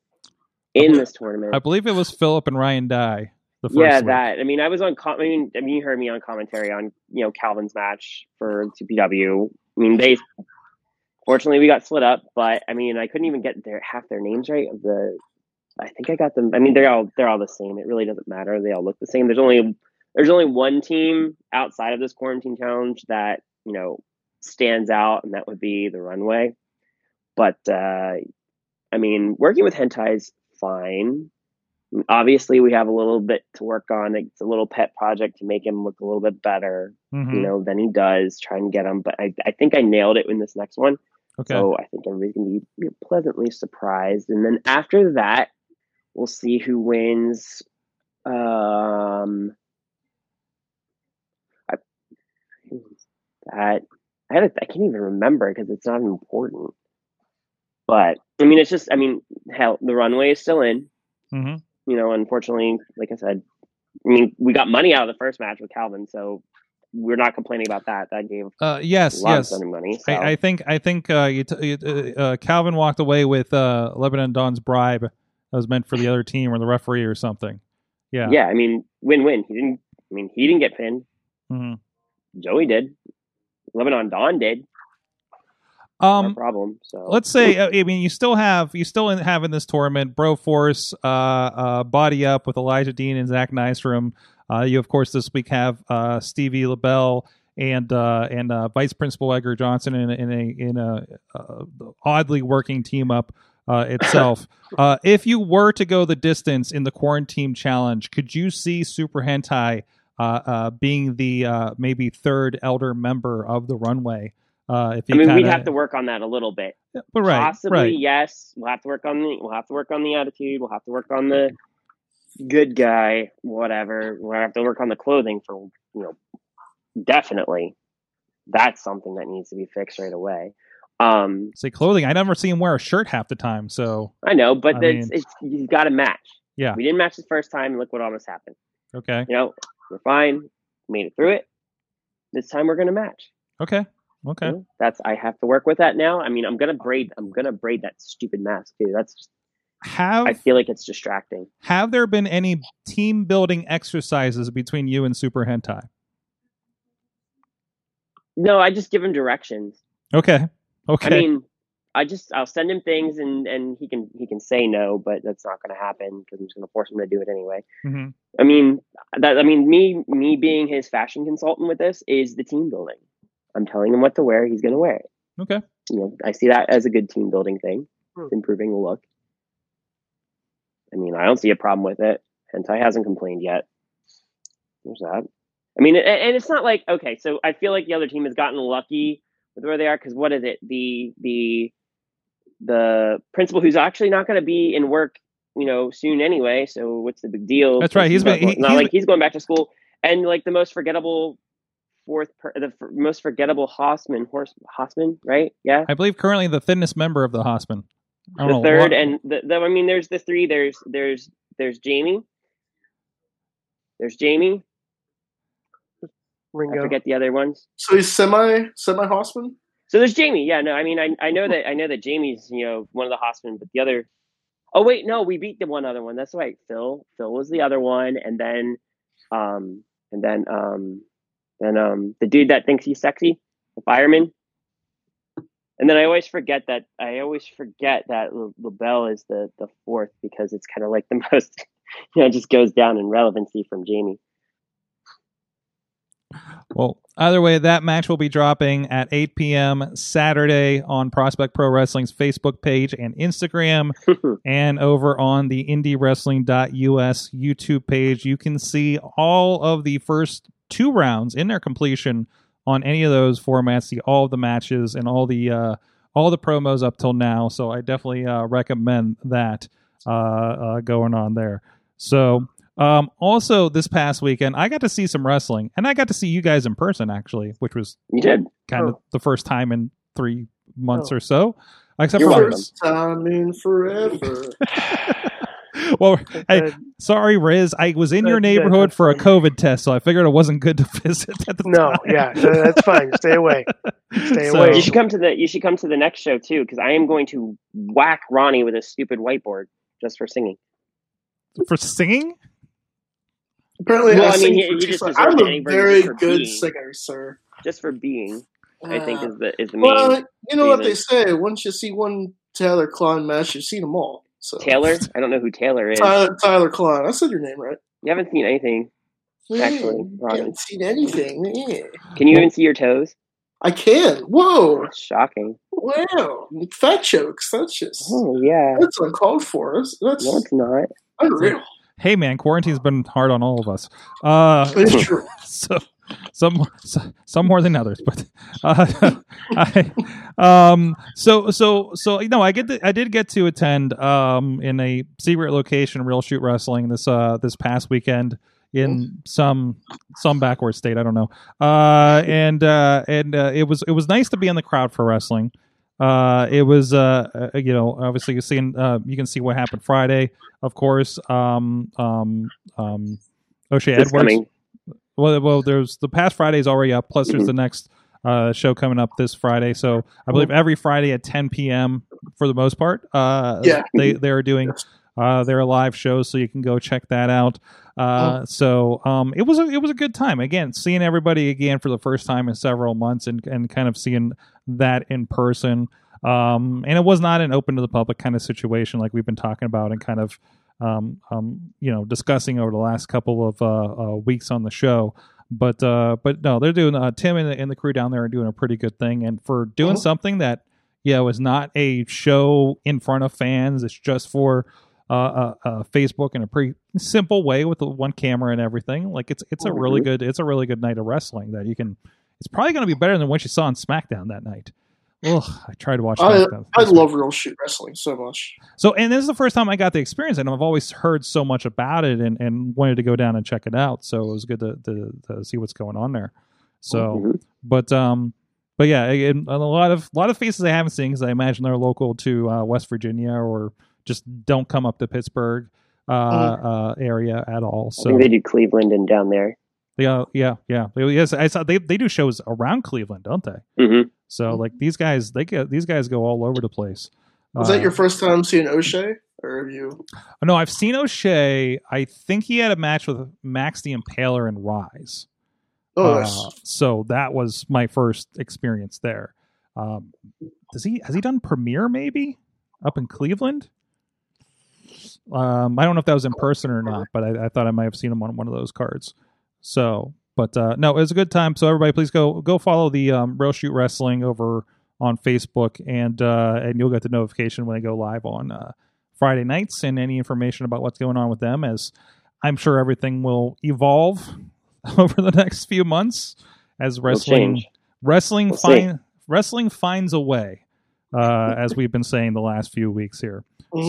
in this tournament. I believe it was Philip and Ryan Dye. The first yeah, week. that. I mean, I was on. Com- I mean, I mean, you heard me on commentary on you know Calvin's match for CPW. I mean, they. Fortunately, we got split up, but I mean, I couldn't even get their half their names right. Of the, I think I got them. I mean, they're all they're all the same. It really doesn't matter. They all look the same. There's only there's only one team outside of this quarantine challenge that you know stands out, and that would be the Runway. But uh, I mean, working with hentai is fine. Obviously we have a little bit to work on. It's a little pet project to make him look a little bit better Mhm. you know than he does try and get him but i, I think i nailed it in this next one. Okay. so i think everybody's going to be pleasantly surprised. And then after that we'll see who wins um I, that I, had a, I can't even remember because it's not important but i mean it's just i mean hell the runway is still in Mhm. you know, unfortunately, like I said, I mean, we got money out of the first match with Calvin, so we're not complaining about that. That gave Uh, a yes, lot yes. of money. money so. I, I think I think uh, you t- you, uh, uh, Calvin walked away with uh, Lebanon Don's bribe that was meant for the other team or the referee or something. Yeah. yeah, I mean, win-win. He didn't. I mean, he didn't get pinned. Mhm. Joey did. Lebanon Don did. No Um, problem. So let's say uh, I mean you still have you still in, have in this tournament Broforce, uh, uh, body up with Elijah Dean and Zach Nystrom. Uh, you of course this week have uh, Stevie LaBelle and uh, and uh, Vice Principal Edgar Johnson in a, in a in a uh, oddly working team up uh, itself. uh, if you were to go the distance in the quarantine challenge, could you see Super Hentai uh, uh, being the uh, maybe third elder member of the runway? Uh, if I mean, we'd have to work on that a little bit. but right, Possibly, right. yes. We'll have to work on the. We'll have to work on the attitude. We'll have to work on the good guy, whatever. We'll have to work on the clothing for you know, definitely. That's something that needs to be fixed right away. Um, say clothing. I never see him wear a shirt half the time. So I know, but I it's, mean- it's you got to match. Yeah. we didn't match the first time. and Look what almost happened. okay, You know, we're fine. Made it through it. This time we're gonna match. okay, okay. You know, That's I have to work with that now. I mean, I'm gonna braid. I'm gonna braid that stupid mask too. That's just, Have I feel like it's distracting. have there been any team building exercises between you and Super Hentai? No, I just give him directions. Okay, okay. I mean, I just I'll send him things and and he can he can say no, but that's not going to happen because I'm just going to force him to do it anyway. Mhm. I mean that I mean me me being his fashion consultant with this is the team building. I'm telling him what to wear. He's going to wear it. Okay. You know, I see that as a good team building thing, Hmm. improving the look. I mean, I don't see a problem with it. Hentai hasn't complained yet. There's that. I mean, and, and it's not like okay. So I feel like the other team has gotten lucky with where they are because what is it? The the the principal who's actually not going to be in work, you know, soon anyway. So what's the big deal? That's right, he's not, been- he- not he's like he's going back to school, and like the most forgettable fourth, per, the f- most forgettable Hossman, horse Hossman, right? Yeah, I believe currently the thinnest member of the Hosman. The know third, what- and the, the I mean, there's the three. There's there's there's Jamie. There's Jamie. I Ringo. forget the other ones. So he's semi semi Hossman. So there's Jamie. Yeah, no, I mean, I I know that I know that Jamie's you know one of the Hossman, but the other. Oh wait, no, we beat the one other one. That's right. Phil. Phil was the other one, and then, um, and then um, then um, the dude that thinks he's sexy, the fireman. And then I always forget that I always forget that La- LaBelle is the the fourth because it's kind of like the most, you know, it just goes down in relevancy from Jamie. Well, either way, that match will be dropping at 8 p.m. Saturday on Prospect Pro Wrestling's Facebook page and Instagram, and over on the IndieWrestling.us YouTube page. You can see all of the first two rounds in their completion on any of those formats. See all of the matches and all the uh, all the promos up till now. So I definitely uh, recommend that uh, uh, going on there. So um, also, this past weekend, I got to see some wrestling, and I got to see you guys in person, actually, which was You did. kind of Oh. the first time in three months Oh. or so. Except You're for welcome. First time in forever. well, hey, sorry, Riz, I was in your That- that- neighborhood for a. COVID test, so I figured it wasn't good to visit at the no, time. yeah, that's fine. Stay away. Stay So- away. You should come to the you should come to the next show too, because I am going to whack Ronnie with a stupid whiteboard just for singing. for singing. Apparently, well, I, I mean, sing he, for he just I'm a very good being. singer, sir. Just for being, I think Uh, is the is the main well, you know what they say. Once you see one Taylor Klein match, you've seen them all. So Taylor. I don't know who Taylor is. Tyler, Tyler Klein. I said your name right. You haven't seen anything. Actually, Robin. haven't seen anything. Yeah. Can you even see your toes? I can. Whoa! That's shocking. Wow! Fat jokes. That's just Oh yeah. that's uncalled for. That's, that's No, it's not. unreal. Hey, man, quarantine's been hard on all of us. Uh, It's true. so some some more than others but uh, I, um so so so you know i get to, i did get to attend um in a secret location real shoot wrestling this uh this past weekend in some some backward state i don't know. Uh and uh and uh, it was it was nice to be in the crowd for wrestling. Uh it was uh uh, you know obviously you seeing uh you can see what happened friday of course. Um um um O'Shay Edwards coming. Well, well, there's the past Friday's already up. Plus, there's the next uh, show coming up this Friday. So I believe every Friday at 10 p.m. for the most part. Uh, Yeah. they they are doing uh, their live shows, so you can go check that out. Uh, so um, it was a, it was a good time. Again, seeing everybody again for the first time in several months, and and kind of seeing that in person. Um, and it was not an open to the public kind of situation like we've been talking about and kind of um, um, you know discussing over the last couple of uh, uh, weeks on the show. But uh, but no, they're doing uh, Tim and the, and the crew down there are doing a pretty good thing, and for doing Mhm. something that yeah was not a show in front of fans. It's just for uh, uh, uh, Facebook in a pretty simple way with the one camera and everything. Like it's it's a really good it's a really good night of wrestling that you can. It's probably going to be better than what you saw on SmackDown that night. Ugh, I tried to watch. I SmackDown. I love real shoot wrestling so much. So, and this is the first time I got the experience, and I've always heard so much about it, and, and wanted to go down and check it out. So it was good to, to, to see what's going on there. So, Mhm. but um, but yeah, and a lot of a lot of faces I haven't seen because I imagine they're local to uh, West Virginia or just don't come up to Pittsburgh uh, uh, area at all. I So think they do Cleveland and down there. Yeah, yeah, yeah. Yes, I saw they they do shows around Cleveland, don't they? hmm So like these guys, they get these guys go all over the place. Was Uh, that your first time seeing O'Shay, or have you? No, I've seen O'Shay. I think he had a match with Max the Impaler and Rise. Oh, Uh, nice. so that was my first experience there. Um, does he has he done Premiere maybe up in Cleveland? Um, I don't know if that was in person or not, but I, I thought I might have seen him on one of those cards. So, but uh, no, it was a good time. So everybody, please go go follow the um, Rail Shoot Wrestling over on Facebook, and uh, and you'll get the notification when they go live on uh, Friday nights, and any information about what's going on with them. As I'm sure everything will evolve over the next few months as wrestling change. wrestling We'll find wrestling finds a way. Uh, as we've been saying the last few weeks here. Mhm.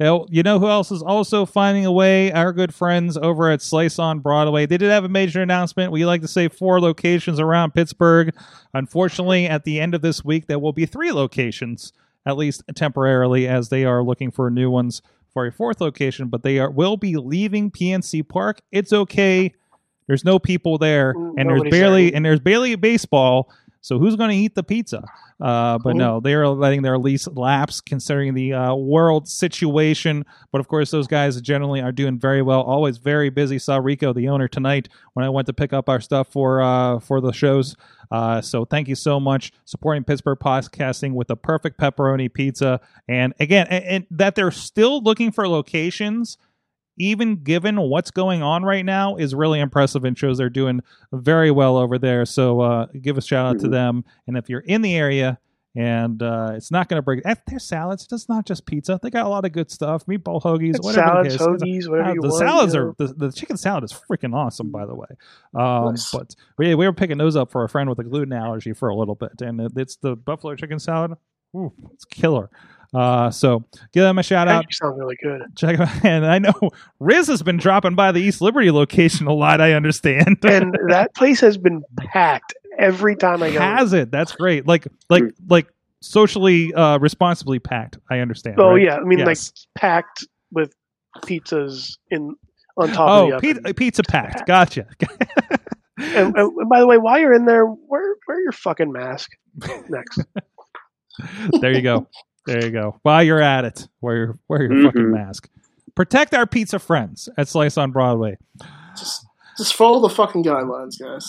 So, you know, who else is also finding a way? Our good friends over at Slice on Broadway. They did have a major announcement. We like to say four locations around Pittsburgh. Unfortunately, at the end of this week, there will be three locations, at least temporarily, as they are looking for new ones for a fourth location. But they are will be leaving PNC Park. It's okay. There's no people there, and there's barely and there's barely baseball. So who's going to eat the pizza? Uh, but Mhm. no, they are letting their lease lapse considering the uh, world situation. But of course, those guys generally are doing very well. Always very busy. Saw Rico, the owner, tonight when I went to pick up our stuff for uh, for the shows. Uh, so thank you so much supporting Pittsburgh podcasting with the perfect pepperoni pizza. And again, and, and that they're still looking for locations even given what's going on right now, is really impressive and shows they're doing very well over there. So uh, give a shout out to them. And if you're in the area and uh, it's not going to break, their salads, it's not just pizza. They got a lot of good stuff, meatball hoagies, It's whatever. salads, the hoagies, whatever Uh, you the want. salads you are the, the chicken salad is freaking awesome, by the way. Um, Nice. But yeah, we were picking those up for a friend with a gluten allergy for a little bit, and it, it's the buffalo chicken salad. Ooh, it's killer. Uh, so give them a shout out Actually sounds really good. check them out. And I know Riz has been dropping by the East Liberty location a lot. I understand. And that place has been packed every time I go. has it? That's great. Like like like socially uh responsibly packed. I understand. oh right? yeah, I mean Yes. like packed with pizzas in on top of Oh, the pizza, pizza packed. Gotcha. And, and, and by the way, while you're in there, wear wear your fucking mask. Next, there you go. There you go. While you're at it, wear your wear your fucking Mhm. mask. Protect our pizza friends at Slice on Broadway. Just, just follow the fucking guidelines, guys.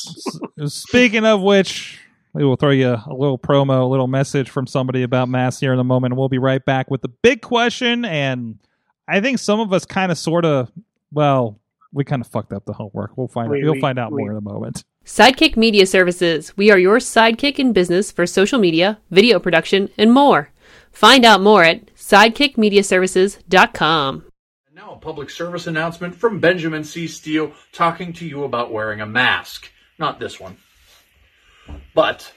Speaking of which, we will throw you a little promo, a little message from somebody about masks here in a moment. And we'll be right back with the big question. And I think some of us kind of, sort of, well, we kind of fucked up the homework. We'll find We- out. You'll we- find out we- more in a moment. Sidekick Media Services. We are your sidekick in business for social media, video production, and more. Find out more at sidekickmediaservices.com. And now a public service announcement from Benjamin C. Steele talking to you about wearing a mask. Not this one, but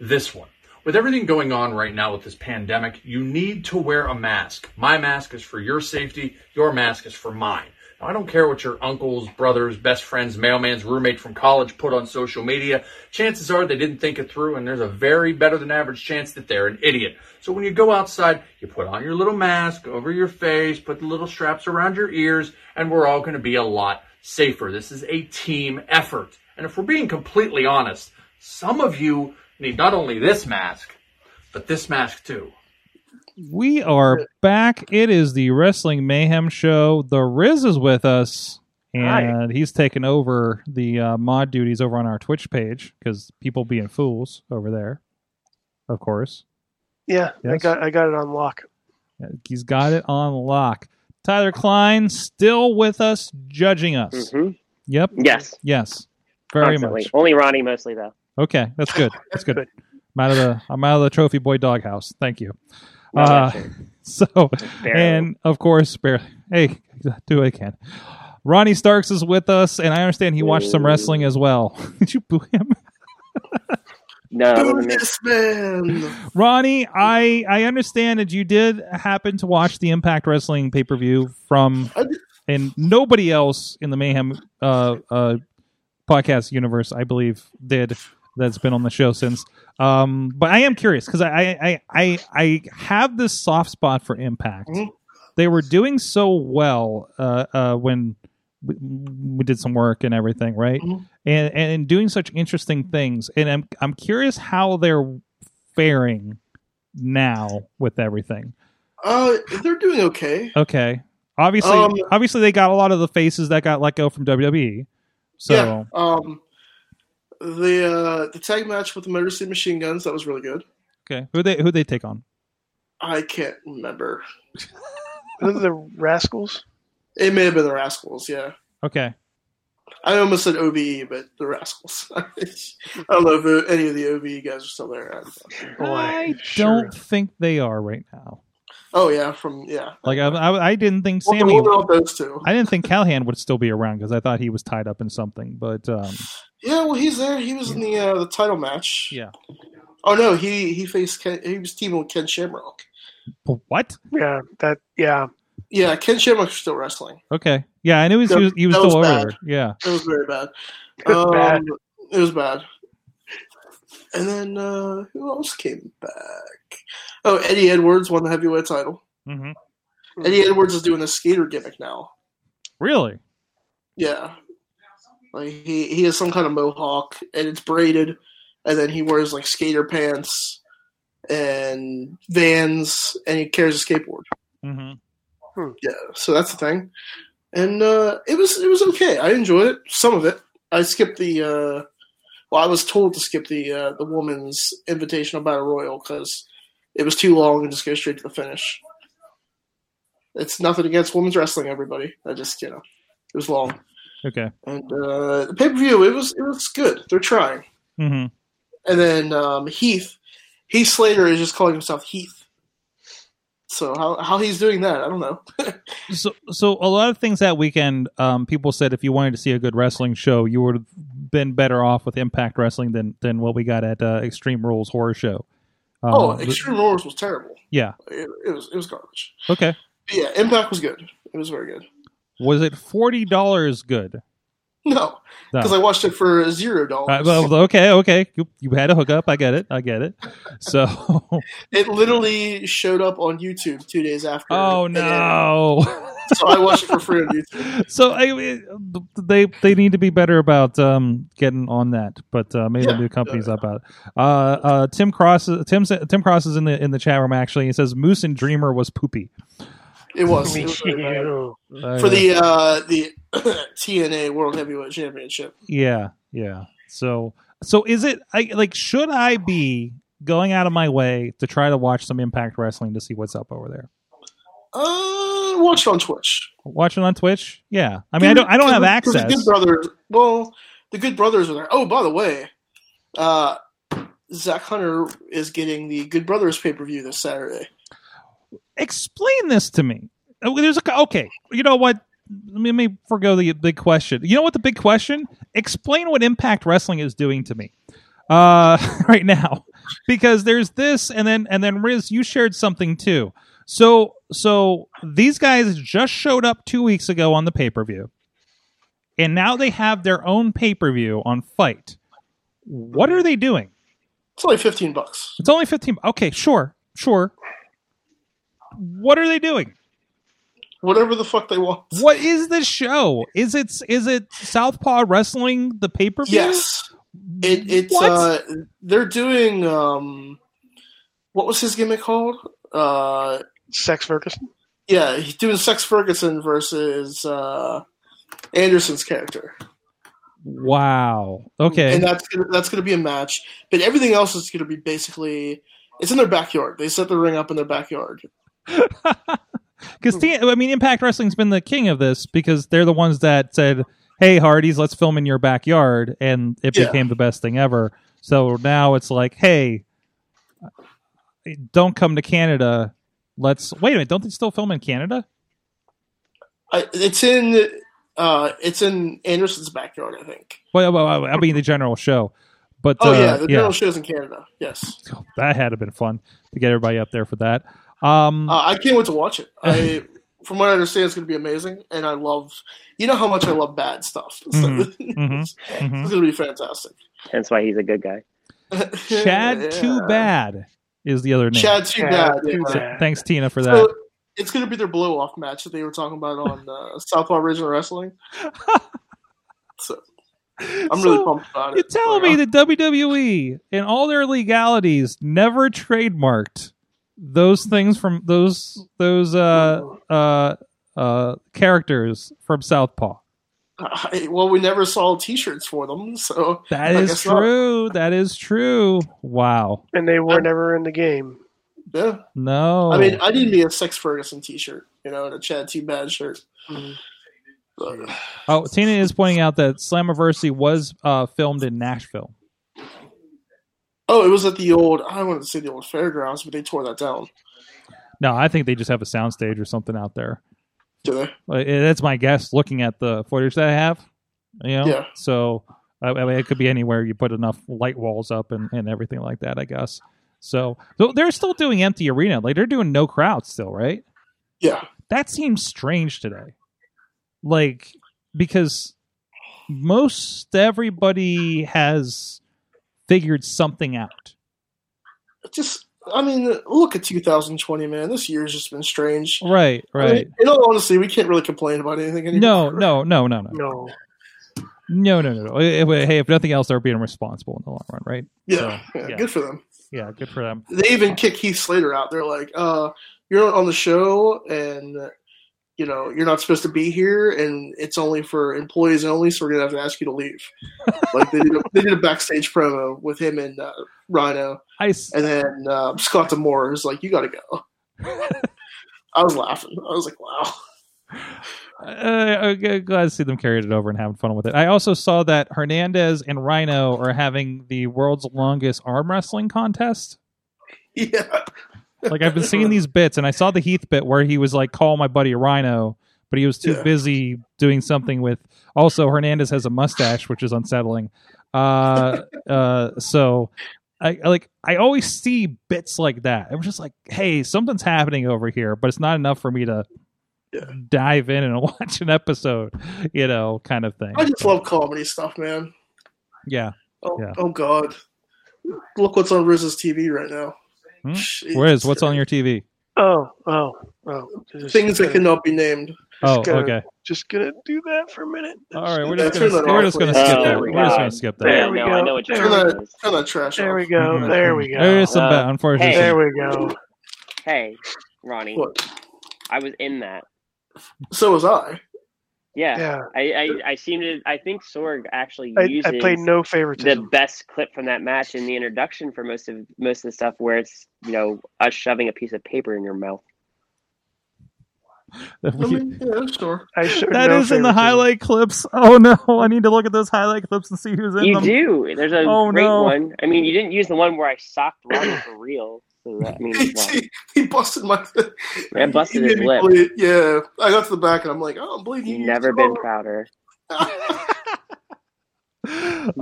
this one. With everything going on right now with this pandemic, you need to wear a mask. My mask is for your safety, your mask is for mine. I don't care what your uncles, brothers, best friends, mailman's roommate from college put on social media. Chances are they didn't think it through, and there's a very better than average chance that they're an idiot. So when you go outside, you put on your little mask over your face, put the little straps around your ears, and we're all going to be a lot safer. This is a team effort. And if we're being completely honest, some of you need not only this mask, but this mask too. We are back. It is the Wrestling Mayhem Show. The Riz is with us, and he's taken over the uh, mod duties over on our Twitch page because people being fools over there, of course. yeah, I got I got it on lock. He's got it on lock. Tyler Klein still with us, judging us. hmm Yep. Yes, Yes. Very constantly. much. Only Ronnie mostly though. Okay, that's good. That's good. Good. I'm out of the I'm out of the trophy boy doghouse. Thank you. No, Uh, So barely. and of course, barely. Hey, do what I can. Ronnie Starks is with us, and I understand he watched some wrestling as well. Did you boo him, no, it Boo wasn't me. this man. Ronnie? I I understand that you did happen to watch the Impact Wrestling pay per view from, and nobody else in the Mayhem uh, uh, podcast universe, I believe, did. That's been on the show since. Um, but I am curious because I, I I I have this soft spot for Impact. Mhm. They were doing so well uh, uh, when we, we did some work and everything, right? Mhm. And and doing such interesting things. And I'm I'm curious how they're faring now with everything. Uh, they're doing okay. Okay, obviously, Um, obviously they got a lot of the faces that got let go from WWE. So Yeah. Um, the uh, the tag match with the Motor City Machine Guns that was really good. okay, who they who they take on? I can't remember. The rascals. It may have been the Rascals. Yeah, Okay, I almost said OVE, but the Rascals. I don't know if any of the OVE guys are still there. I don't I don't think they are right now. Oh yeah, from yeah. Like I, I, I didn't think Well, Sami. what about those two? I didn't think Callihan would still be around because I thought he was tied up in something. But um, Yeah, well, he's there. He was in the uh, the title match. yeah, Oh no, he he faced Ken, he was teaming with Ken Shamrock. What? Yeah, that yeah. Yeah, Ken Shamrock's still wrestling. Okay, yeah, I knew he was, That- he was, he was still was over bad. there. Yeah, It was very bad. It was Um, bad. It was bad. And then uh, who else came back? Oh, Eddie Edwards won the heavyweight title. hmm Eddie Edwards is doing a skater gimmick now. really. Yeah, like he he has some kind of mohawk and it's braided, and then he wears like skater pants and Vans, and he carries a skateboard. Mm-hmm. Yeah, so that's the thing. And uh, it was it was okay. I enjoyed it. Some of it. I skipped the. Uh, well, I was told to skip the uh, the woman's invitational battle royal because it was too long and just go straight to the finish. It's nothing against women's wrestling, everybody. I just you know it was long. Okay. And uh, the pay per view it was it was good. They're trying. Mm-hmm. And then um, Heath, Heath Slater is just calling himself Heath. So how how he's doing that, I don't know. So, so a lot of things that weekend, um, people said if you wanted to see a good wrestling show, you would have been better off with Impact Wrestling than than what we got at uh, Extreme Rules Horror Show. Um, oh, Extreme Rules was terrible. yeah. It, it was it was garbage. Okay. Yeah, Impact was good. It was very good. Was it forty dollars good? No, No. because I watched it for zero Uh, dollars. well, okay, okay. You, you had a hookup. I get it. I get it. So, it literally showed up on YouTube two days after. oh no. so I watched it for free on YouTube. so I, they they need to be better about um, getting on that, but uh, maybe Yeah. the company's up about it. Uh, uh, Tim Cross, Tim Tim Cross is in the in the chat room actually. He says Moose and Dreamer was poopy. It was, it was very bad. Uh, for the uh, the TNA World Heavyweight Championship. yeah yeah. So so is it I, like should I be going out of my way to try to watch some Impact Wrestling to see what's up over there? Uh, watch it on Twitch. Watch it on Twitch. Yeah, I mean I don't I don't have Because The access. Good Brothers. Well, the Good Brothers are there. Oh, by the way, uh, Zach Hunter is getting the Good Brothers pay per view this Saturday. Explain this to me. Uh, There's a okay. You know what? Let me, let me forgo the big question. You know what the big question? Explain what Impact Wrestling is doing to me uh, right now, because there's this, and then and then Riz, you shared something too. So so these guys just showed up two weeks ago on the pay per view, and now they have their own pay per view on Fight. What are they doing? It's only fifteen bucks. It's only fifteen. Okay, sure, sure. What are they doing? Whatever the fuck they want. What is this show? Is it is it Southpaw Wrestling the pay per view? Yes, it, it's What? uh, they're doing um, what was his gimmick called? Uh, Sex Ferguson. yeah, he's doing Sex Ferguson versus uh, Anderson's character. Wow. Okay. and that's gonna, that's going to be a match. But everything else is going to be basically it's in their backyard. They set the ring up in their backyard. Because I mean, Impact Wrestling's been the king of this because they're the ones that said, "Hey, Hardys, let's film in your backyard," and it Yeah. became the best thing ever. So now it's like, "Hey, don't come to Canada. Let's wait a minute. Don't they still film in Canada? I, it's in uh, it's in Anderson's backyard, I think. Well, well, I mean the general show." But Oh uh, yeah, the general show's in Canada. Yes, that had to been fun to get everybody up there for that. Um, uh, I can't wait to watch it. I, from what I understand, it's going to be amazing, and I love. You know how much I love bad stuff. So Mhm, it's mhm. going to be fantastic. Hence why he's a good guy. Chad Yeah. Too Bad is the other name. Chad too Chad bad. Too yeah. So thanks, Tina, for that. So it's going to be their blow off match that they were talking about on uh, Southpaw Regional Wrestling. So I'm really So, pumped about it. You're telling Like, me that WWE and all their legalities never trademarked those things from those those uh uh uh characters from Southpaw. I- well, we never saw T-shirts for them, so That I is guess not. true. That is true. Wow. And they were never in the game. Yeah, No. I mean, I need me a Sex Ferguson T-shirt, you know, and a Chad T. Bad shirt. But, oh, Tina is pointing out that Slammiversary was uh filmed in Nashville. Oh, it was at the old. I don't want to say the old fairgrounds, but they tore that down. No, I think they just have a soundstage or something out there. Do they? Like, eh, That's my guess. Looking at the footage that I have, you know. Yeah. So I I mean, it could be anywhere you put enough light walls up and, and everything like that. I guess. So, so they're still doing empty arena. Like they're doing no crowd still, right? Yeah. That seems strange today. Like because most everybody has figured something out. Just, I mean, look at 2020, man. This year's just been strange. Right, right. I mean, honestly, we can't really complain about anything anymore. No, no, no, no, no. No. No, no, no, eh, eh, Hey, if nothing else, they're being responsible in the long run, right? Yeah, so, yeah, yeah, good for them. Yeah, good for them. They even kick Heath Slater out. They're like, uh, "You're on the show, and you know, you're not supposed to be here and it's only for employees only, so we're to have to ask you to leave. like, they did, a, they did a backstage promo with him and uh, Rhino. I. And then uh, Scott D'Amore is like, you got to go. I was laughing. I was like, wow. Uh, okay, glad to see them carried it over and having fun with it. I also saw that Hernandez and Rhino are having the world's longest arm wrestling contest. Yeah. Like I've been seeing these bits, and I saw the Heath bit where he was like, "Call my buddy Rhino," but he was too Yeah. busy doing something with. Also, Hernandez has a mustache, which is unsettling. Uh, uh, so I like I always see bits like that. I'm just like, hey, something's happening over here, but it's not enough for me to Yeah. dive in and watch an episode, you know, kind of thing. I just love comedy stuff, man. Yeah. Oh, Yeah. oh God. Look what's on Riz's TV right now. Hmm? Where is what's on your TV? Oh, oh, oh. Just Things that gonna- cannot be named. Oh, gonna- okay. Just gonna do that for a minute. All right, we're Yeah, just turn gonna we're just gonna skip Oh, that. We're just gonna skip that. There we go. I know what you're Turn talking turn that trash There we go. There we go. There is some Uh, bad, unfortunately. hey. There we go. Hey, Ronnie, What? I was in that. So was I. Yeah, Yeah. I, I I seem to. I think Sorg actually I, uses I played no the best clip from that match in the introduction for most of most of the stuff where it's you know us shoving a piece of paper in your mouth. I mean, yeah, sure. I showed That no is in the favoritism. highlight clips. Oh no, I need to look at those highlight clips and see who's in You them. You do. There's a Oh, great no. one. I mean, you didn't use the one where I socked Ronnie for real. So that, I mean, well, he, he busted my. I busted he his me lip. bleed. Yeah, I got to the back and I'm like, oh, I'm bleeding. you've You never been it prouder.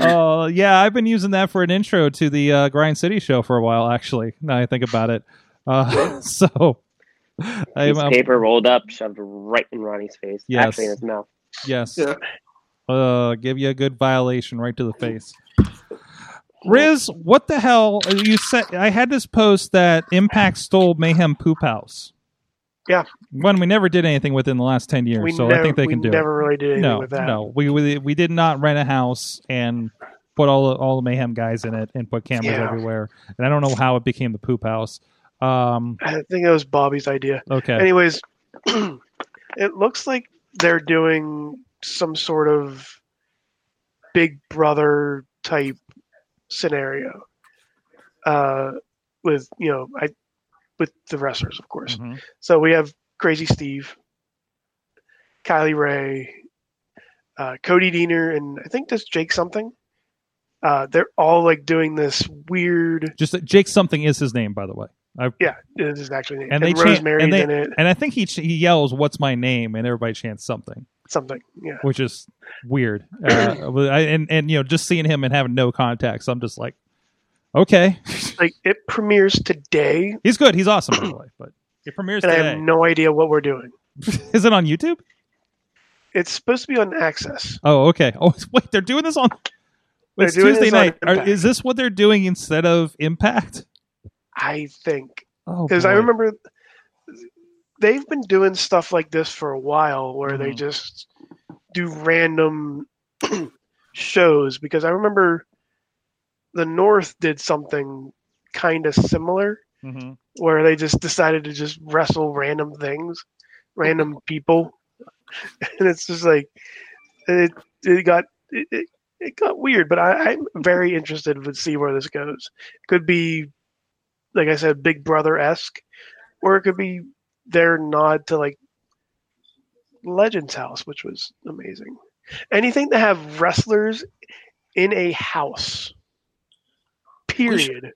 Oh yeah, I've been using that for an intro to the uh, Grind City show for a while. Actually, now I think about it. Uh, so, I'm, um, paper rolled up, shoved right in Ronnie's face. Yes. Actually, in his mouth. yes, Yeah. uh, give you a good violation right to the face. Riz, what the hell? You said I had this post that Impact stole Mayhem Poop House. Yeah. When we never did anything within the last ten years, We so never, I think they can do it. never really did anything no, with that. no, we, we we did not rent a house and put all the, all the mayhem guys in it and put cameras Yeah. everywhere. And I don't know how it became the poop house. Um, I think that was Bobby's idea. okay, Anyways, it looks like they're doing some sort of Big Brother type scenario uh, with you know I with the wrestlers, of course. Mhm. So we have Crazy Steve, Kylie Rae, uh, Cody Deaner, and I think that's Jake something. Uh, they're all like doing this weird. just Jake something is his name, by the way. I, Yeah, this is actually and they chant, and they in it. and I think he ch- he yells, "What's my name?" and everybody chants something, Something. Yeah. which is weird. Uh, I, and and you know, just seeing him and having no context, I'm just like, okay, Like it premieres today, he's good, he's awesome, by the way. But it premieres and I have no idea what we're doing. is it on YouTube? It's supposed to be on Access. Oh, okay. Oh, wait, they're doing this on. They're It's Tuesday night. Are, is this what they're doing instead of Impact? I think Oh, because I remember they've been doing stuff like this for a while, where they Mhm. just do random shows. Because I remember the North did something kind of similar, Mhm. where they just decided to just wrestle random things, random people, and it's just like it. It got it, it, it got weird, but I, I'm very interested to see where this goes. Could be, like I said, Big Brother esque, or it could be their nod to like Legends House, which was amazing. Anything to have wrestlers in a house, period,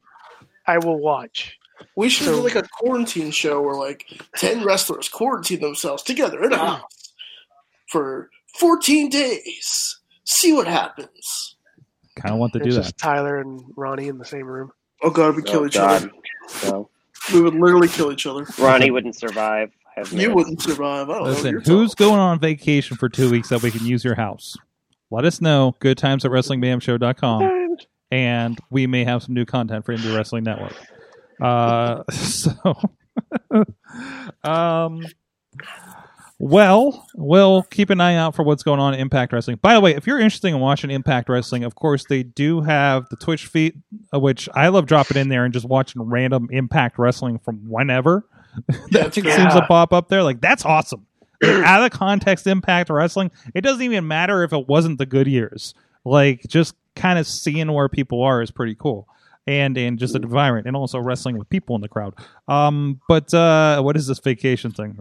I will watch. We should So- do like a quarantine show where like ten wrestlers quarantine themselves together in a house for fourteen days. See what happens. Kind of want to It's do that. Tyler and Ronnie in the same room. Oh god, we kill Oh, each God. other. No. We would literally kill each other. Ronnie wouldn't survive. I have no- You wouldn't survive. I don't. Listen, You're who's tough. going on vacation for two weeks that we can use your house? Let us know. Good times at WrestlingMayhemShow.com. And and we may have some new content for Indie Wrestling Network. Uh, so, um, well, we'll keep an eye out for what's going on in Impact Wrestling. By the way, if you're interested in watching Impact Wrestling, of course they do have the Twitch feed, uh, which I love dropping in there and just watching random Impact Wrestling from whenever that That's seems to pop up there. Like that's awesome. Like, out of context, Impact Wrestling. It doesn't even matter if it wasn't the good years. Like just kind of seeing where people are is pretty cool. And and just the environment and also wrestling with people in the crowd. Um, but uh, what is this vacation thing?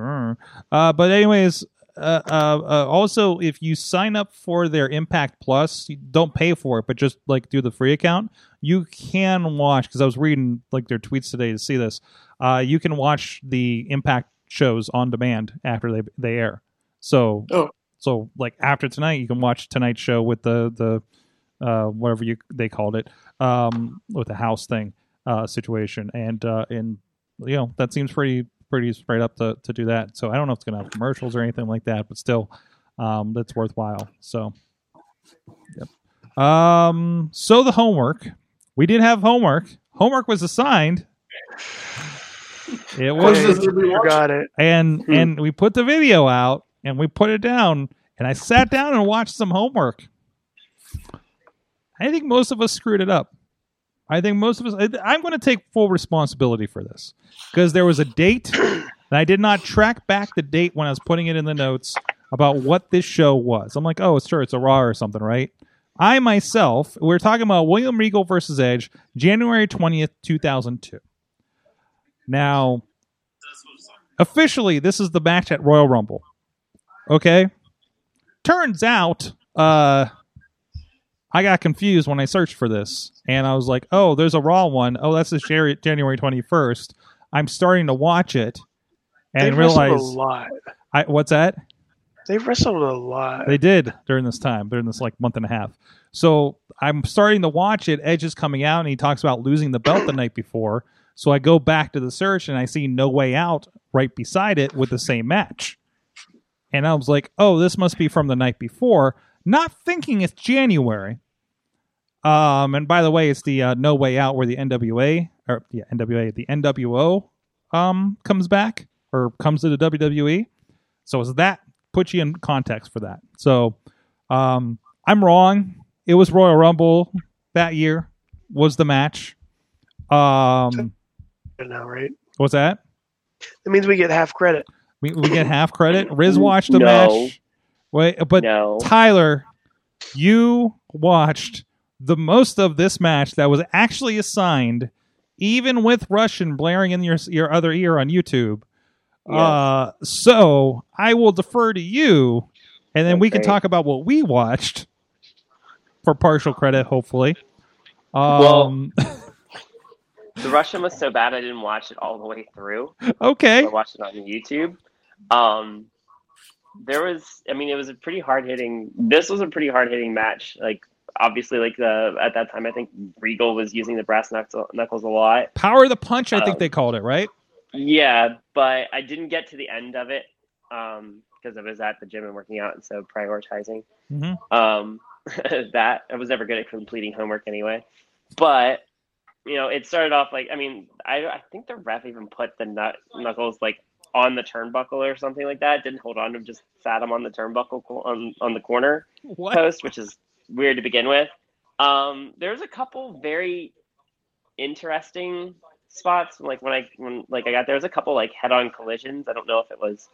Uh, but anyways, uh, uh, uh, also if you sign up for their Impact Plus, you don't pay for it, but just like do the free account, you can watch. Because I was reading like their tweets today to see this. Uh, you can watch the Impact shows on demand after they they air. So Oh. so like after tonight, you can watch tonight's show with the the uh, whatever you they called it um, with the house thing uh, situation, and uh, and you know that seems pretty pretty straight up to to do that. So I don't know if it's gonna have commercials or anything like that, but still, um, that's worthwhile. So, yep. Um, so the homework we did have homework. Homework was assigned. It was Hey, I forgot it. and Hmm. and we put the video out and we put it down and I sat down and watched some homework. I think most of us screwed it up. I think most of us. I- I'm going to take full responsibility for this because there was a date and I did not track back the date when I was putting it in the notes about what this show was. I'm like, oh, sure, it's a Raw or something, right? I myself, we're talking about William Regal versus Edge, January 20th, 2002. Now, officially, this is the match at Royal Rumble. Okay? Turns out, uh, I got confused when I searched for this, and I was like, "Oh, there's a Raw one. Oh, that's Jan- January 21st." I'm starting to watch it and realize, a lot. I, what's that? They've wrestled a lot. They did during this time, during this like month and a half. So I'm starting to watch it. Edge is coming out, and he talks about losing the belt the night before. So I go back to the search, and I see No Way Out right beside it with the same match. And I was like, "Oh, this must be from the night before," not thinking it's January. Um, and by the way, it's the uh, No Way Out where the NWA or yeah NWA the NWO um comes back or comes to the WWE. So it's that put you in context for that. So um, I'm wrong. It was Royal Rumble that year was the match. Um, now, right? what's that? That means we get half credit. We, we get half credit. Riz watched the No. match. Wait, but no. Tyler, you watched the most of this match that was actually assigned, even with Russian blaring in your your other ear on YouTube. Uh, so I will defer to you, and then we can talk about what we watched for partial credit, hopefully. Well- Um, The Russian was so bad I didn't watch it all the way through. okay. I watched it on YouTube. Um, there was, I mean, it was a pretty hard hitting. This was a pretty hard hitting match. Like, obviously, like the at that time, I think Regal was using the brass knuckles, a lot. Power of the punch, I think Um, they called it, right? Yeah, but I didn't get to the end of it um, because I was at the gym and working out, and so prioritizing. Mhm. Um, that I was never good at completing homework anyway. But you know, it started off like I mean, I I think the ref even put the nut knuckles like on the turnbuckle or something like that. Didn't hold on to him, just sat him on the turnbuckle on on the corner What? post, which is weird to begin with. Um, there's a couple very interesting spots. Like when I when like I got there was a couple like head-on collisions. I don't know if it was.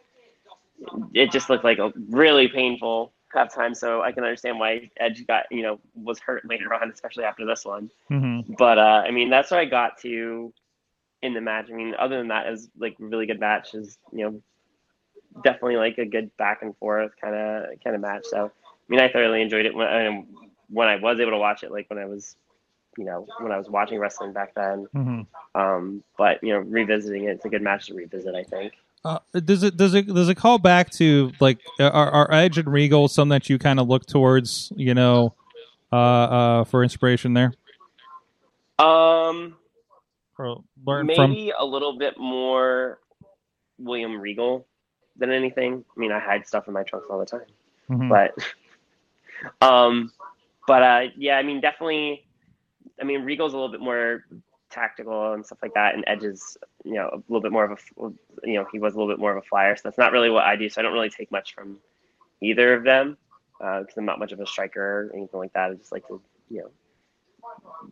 It just looked like a really painful half time. So I can understand why Edge got you know was hurt later on, especially after this one. hmm But uh, I mean that's where I got to in the match. I mean, other than that, is like really good match. Is you know definitely like a good back and forth kind of kind of match. So mean, I thoroughly enjoyed it when I, when I was able to watch it. Like when I was you know, when I was watching wrestling back then. hmm Um, but you know, revisiting it, it's a good match to revisit. I think. Uh, does it does it does it call back to like are, are Edge and Regal some that you kind of look towards, you know, uh, uh, for inspiration there, Um, or learn from? maybe a little bit more William Regal than anything. I mean, I hide stuff in my trunks all the time, Mhm. but um, but uh, yeah, I mean, definitely. I mean, Regal's a little bit more tactical and stuff like that, and Edge is, you know, a little bit more of a, you know, he was a little bit more of a flyer. So that's not really what I do. So I don't really take much from either of them because I'm not much of a striker or anything like that. I just like to, you know,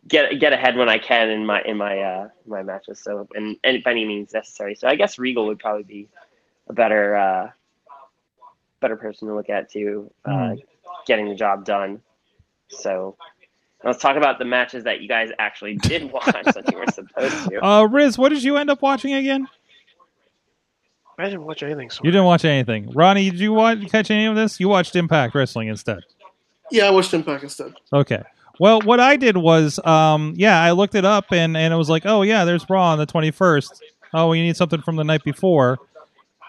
get get ahead when I can in my in my uh, my matches. So and, and by any means necessary. So I guess Regal would probably be a better uh, better person to look at too, uh, Mhm. Getting the job done. So let's talk about the matches that you guys actually did watch that you were supposed to. Uh, Riz, what did you end up watching again? I didn't watch anything. So You didn't watch anything. Ronnie, did you watch catch any of this? You watched Impact Wrestling instead. Yeah, I watched Impact instead. Okay. Well, what I did was, um, yeah, I looked it up and, and it was like, oh yeah, there's Raw on the 21st. Oh, you need something from the night before,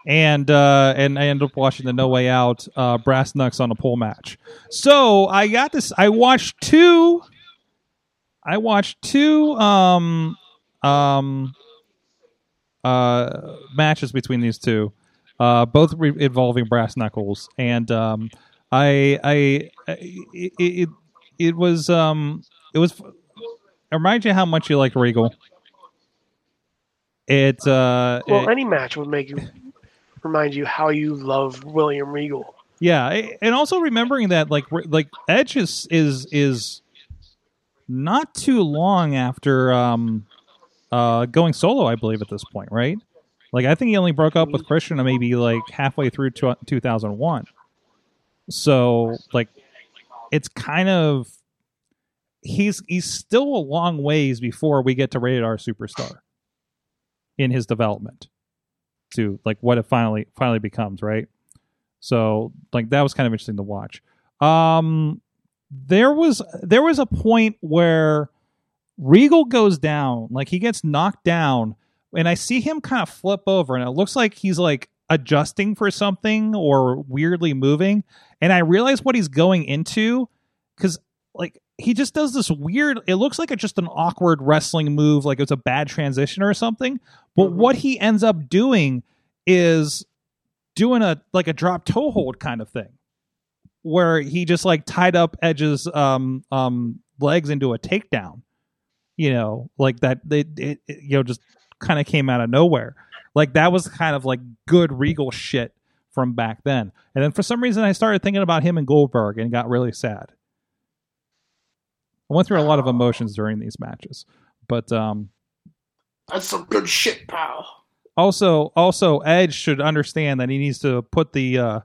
and uh, and I ended up watching the No Way Out uh, Brass Knucks on a pole match. So I got this. I watched two. I watched two um um uh matches between these two, uh, both re- involving brass knuckles, and um, I I it, it it was um it was it reminds you how much you like Regal. It uh well, it- any match would make you remind you how you love William Regal. yeah, and also remembering that like like Edge is is is not too long after um uh going solo, I believe at this point, right? Like I think he only broke up with Christian maybe like halfway through two, 2001. So like it's kind of he's he's still a long ways before we get to rated R superstar in his development to like what it finally finally becomes, right? So like that was kind of interesting to watch. Um there was there was a point where Regal goes down, like he gets knocked down, and I see him kind of flip over, and it looks like he's like adjusting for something or weirdly moving. And I realize what he's going into because like he just does this weird it looks like it's just an awkward wrestling move like it's a bad transition or something. But Mhm. what he ends up doing is doing a like a drop toe hold kind of thing where he just like tied up edge's um um legs into a takedown you know like that they it, it, you know just kind of came out of nowhere. Like that was kind of like good regal shit from back then. And then for some reason i started thinking about him and goldberg and got really sad went through a lot of emotions during these matches but um That's some good shit, pal. also also edge should understand that he needs to put the uh,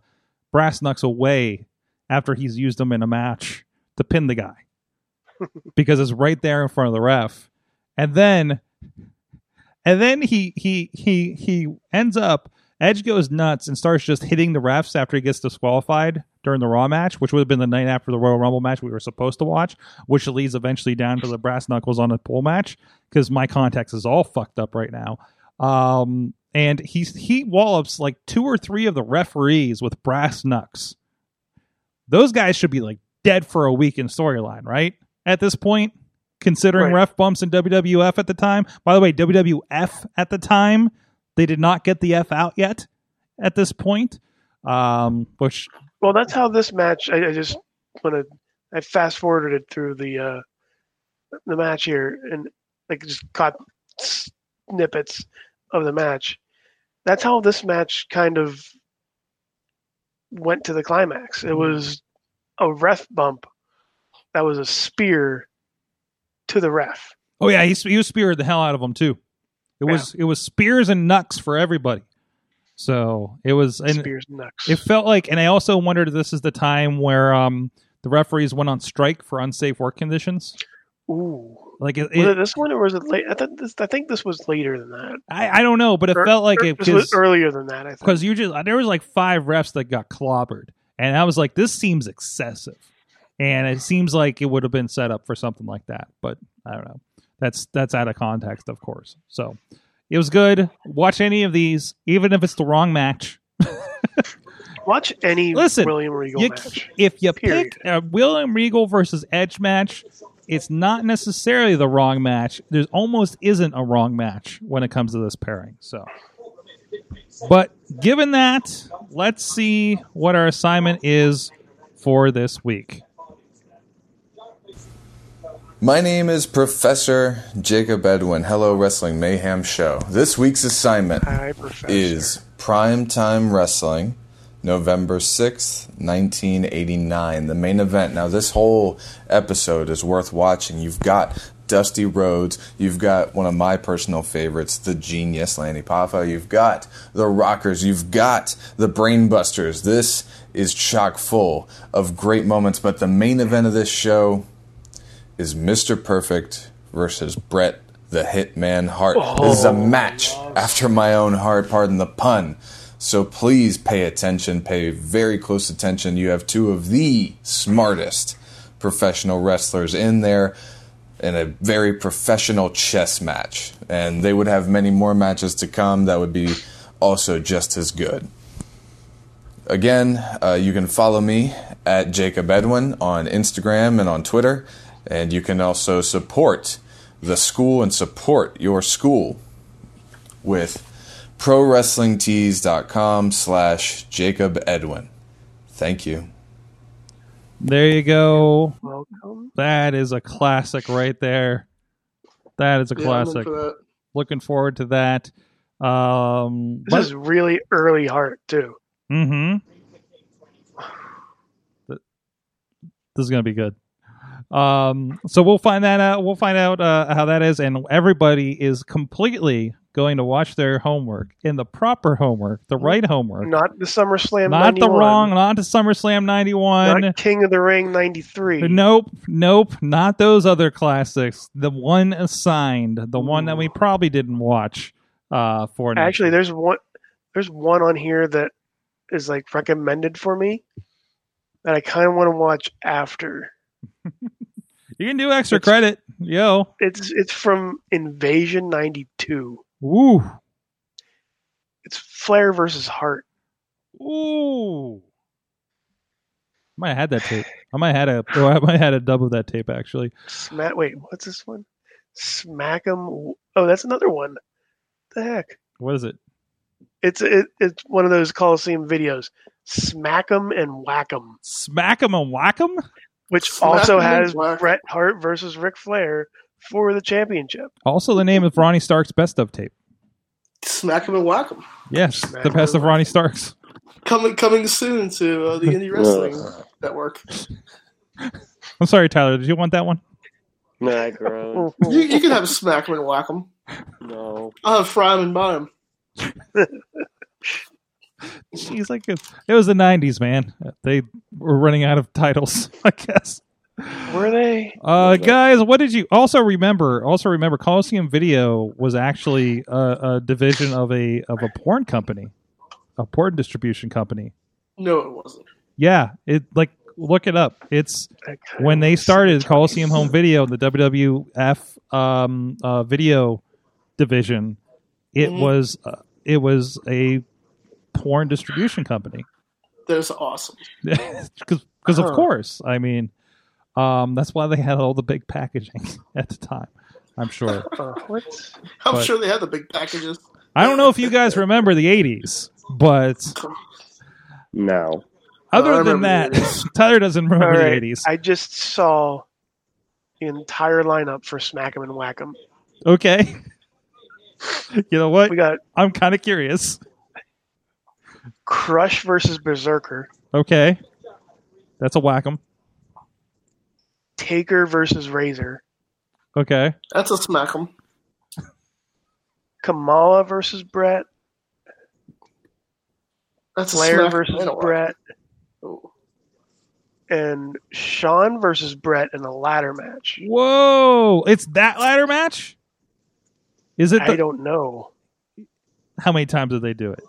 brass knucks away after he's used them in a match to pin the guy. Because it's right there in front of the ref. And then and then he he he he ends up edge goes nuts and starts just hitting the refs after he gets disqualified during the raw match which would have been the night after the royal rumble match we were supposed to watch which leads eventually down to the brass knuckles on a pole match because my context is all fucked up right now um, and he's he wallops like two or three of the referees with brass knucks. Those guys should be like dead for a week in storyline, right? At this point, considering Right. ref bumps in WWF at the time. By the way, WWF at the time they did not get the F out yet. At this point, um, which Well, that's how this match. I, I just want to. I fast forwarded it through the uh, the match here, and like just caught snippets of the match. That's how this match kind of went to the climax. It was a ref bump. That was a spear to the ref. oh yeah, he, he was speared the hell out of him too. It was it was spears and knucks for everybody. So it was and Spears knucks. It felt like, and I also wondered if this is the time where um, the referees went on strike for unsafe work conditions. Ooh. Like it, Was it- it this one or was it late? I, thought this, I think this was later than that. I, I don't know, but it Or- felt like it was earlier than that. I think. because you just there was like five refs that got clobbered, and I was like, this seems excessive. and it seems like it would have been set up for something like that. But I don't know. That's that's out of context, of course. So it was good. Watch any of these, even if it's the wrong match. Watch any Listen, William Regal You- match. if you Period. pick a William Regal versus Edge match, it's not necessarily the wrong match. There's almost isn't a wrong match when it comes to this pairing. So, but given that, let's see what our assignment is for this week. My name is Professor Jacob Edwin. Hello, Wrestling Mayhem Show. This week's assignment Hi, is Primetime Wrestling, November 6th, 1989. The main event. Now, this whole episode is worth watching. You've got Dusty Rhodes. You've got one of my personal favorites, the genius Lanny Poffo. You've got the Rockers. You've got the Brainbusters. This is chock full of great moments, but the main event of this show is Mr. Perfect versus Bret the Hitman Hart. This is a match after my own heart, pardon the pun. So please pay attention, pay very close attention. You have two of the smartest professional wrestlers in there in a very professional chess match. And they would have many more matches to come that would be also just as good. Again, uh, you can follow me at Jacob Edwin on Instagram and on Twitter. And you can also support the school and support your school with prowrestlingtees.com slash Jacob Edwin. Thank you. There you go. Welcome. That is a classic right there. That is a Yeah, classic. for that. Looking forward to that. Um, This is really early Hart too. Mm-hmm. Th- This is gonna be good. Um, so we'll find that out. We'll find out uh, how that is, and everybody is completely going to watch their homework in the proper homework, the right homework, Not the SummerSlam. not the wrong, not the SummerSlam '91. Not King of the Ring '93. Nope, nope, not those other classics. The one assigned, the one that we probably didn't watch. Uh, for Actually, there's one. There's one on here that is like recommended for me that I kind of want to watch after. you can do extra it's- credit, yo. It's it's from Invasion '92. Ooh, It's Flair versus Hart. ooh. I might have had that tape. I might have had a. Oh, I might have had a dub of that tape actually. Smack. Wait, what's this one? Smack 'em. Oh, that's another one. the heck? What is it? It's it, it's one of those Coliseum videos. Smack 'em and whack 'em, Smack 'em and whack 'em. Which Smack also 'em and has whack 'em. Bret Hart versus Ric Flair for the championship. Also, the name of Ronnie Stark's best of tape. Smack 'em and whack 'em. Yes, Smack the best 'em of Ronnie Stark's. Coming coming soon to uh, the Indie Wrestling Network. I'm sorry, Tyler. Did you want that one? Nah, grown. You, you can have Smack 'em and whack him. No. I'll have fry him and buy 'em. He's like, it was the '90s, man. They were running out of titles, I guess. Were they? Uh, guys, what did you also remember? Also remember, Coliseum Video was actually a, a division of a of a porn company, a porn distribution company. No, it wasn't. Yeah, it like look it up. It's when they started Coliseum Home Video, the WWF um, uh, video division. It Mhm. was uh, it was a porn distribution company That is awesome. because of Huh. course. I mean, um, that's why they had all the big packaging at the time. I'm sure. What? I'm But- sure they had the big packages. I don't know if you guys remember the '80s, but No. other I than that, Tyler doesn't remember All the '80s. I just saw the entire lineup for Smack 'em and Whack 'em. Okay. you know what? We got I'm kind of curious. Crush versus Berserker, Okay, that's a whack 'em. Taker versus Razor, Okay. That's a smack 'em. Kamala versus Bret, That's a Flair smack versus and a whack. Bret, Ooh. and Shawn versus Bret in a ladder match. Whoa! It's that ladder match. Is it? I don't know. how many times did they do it?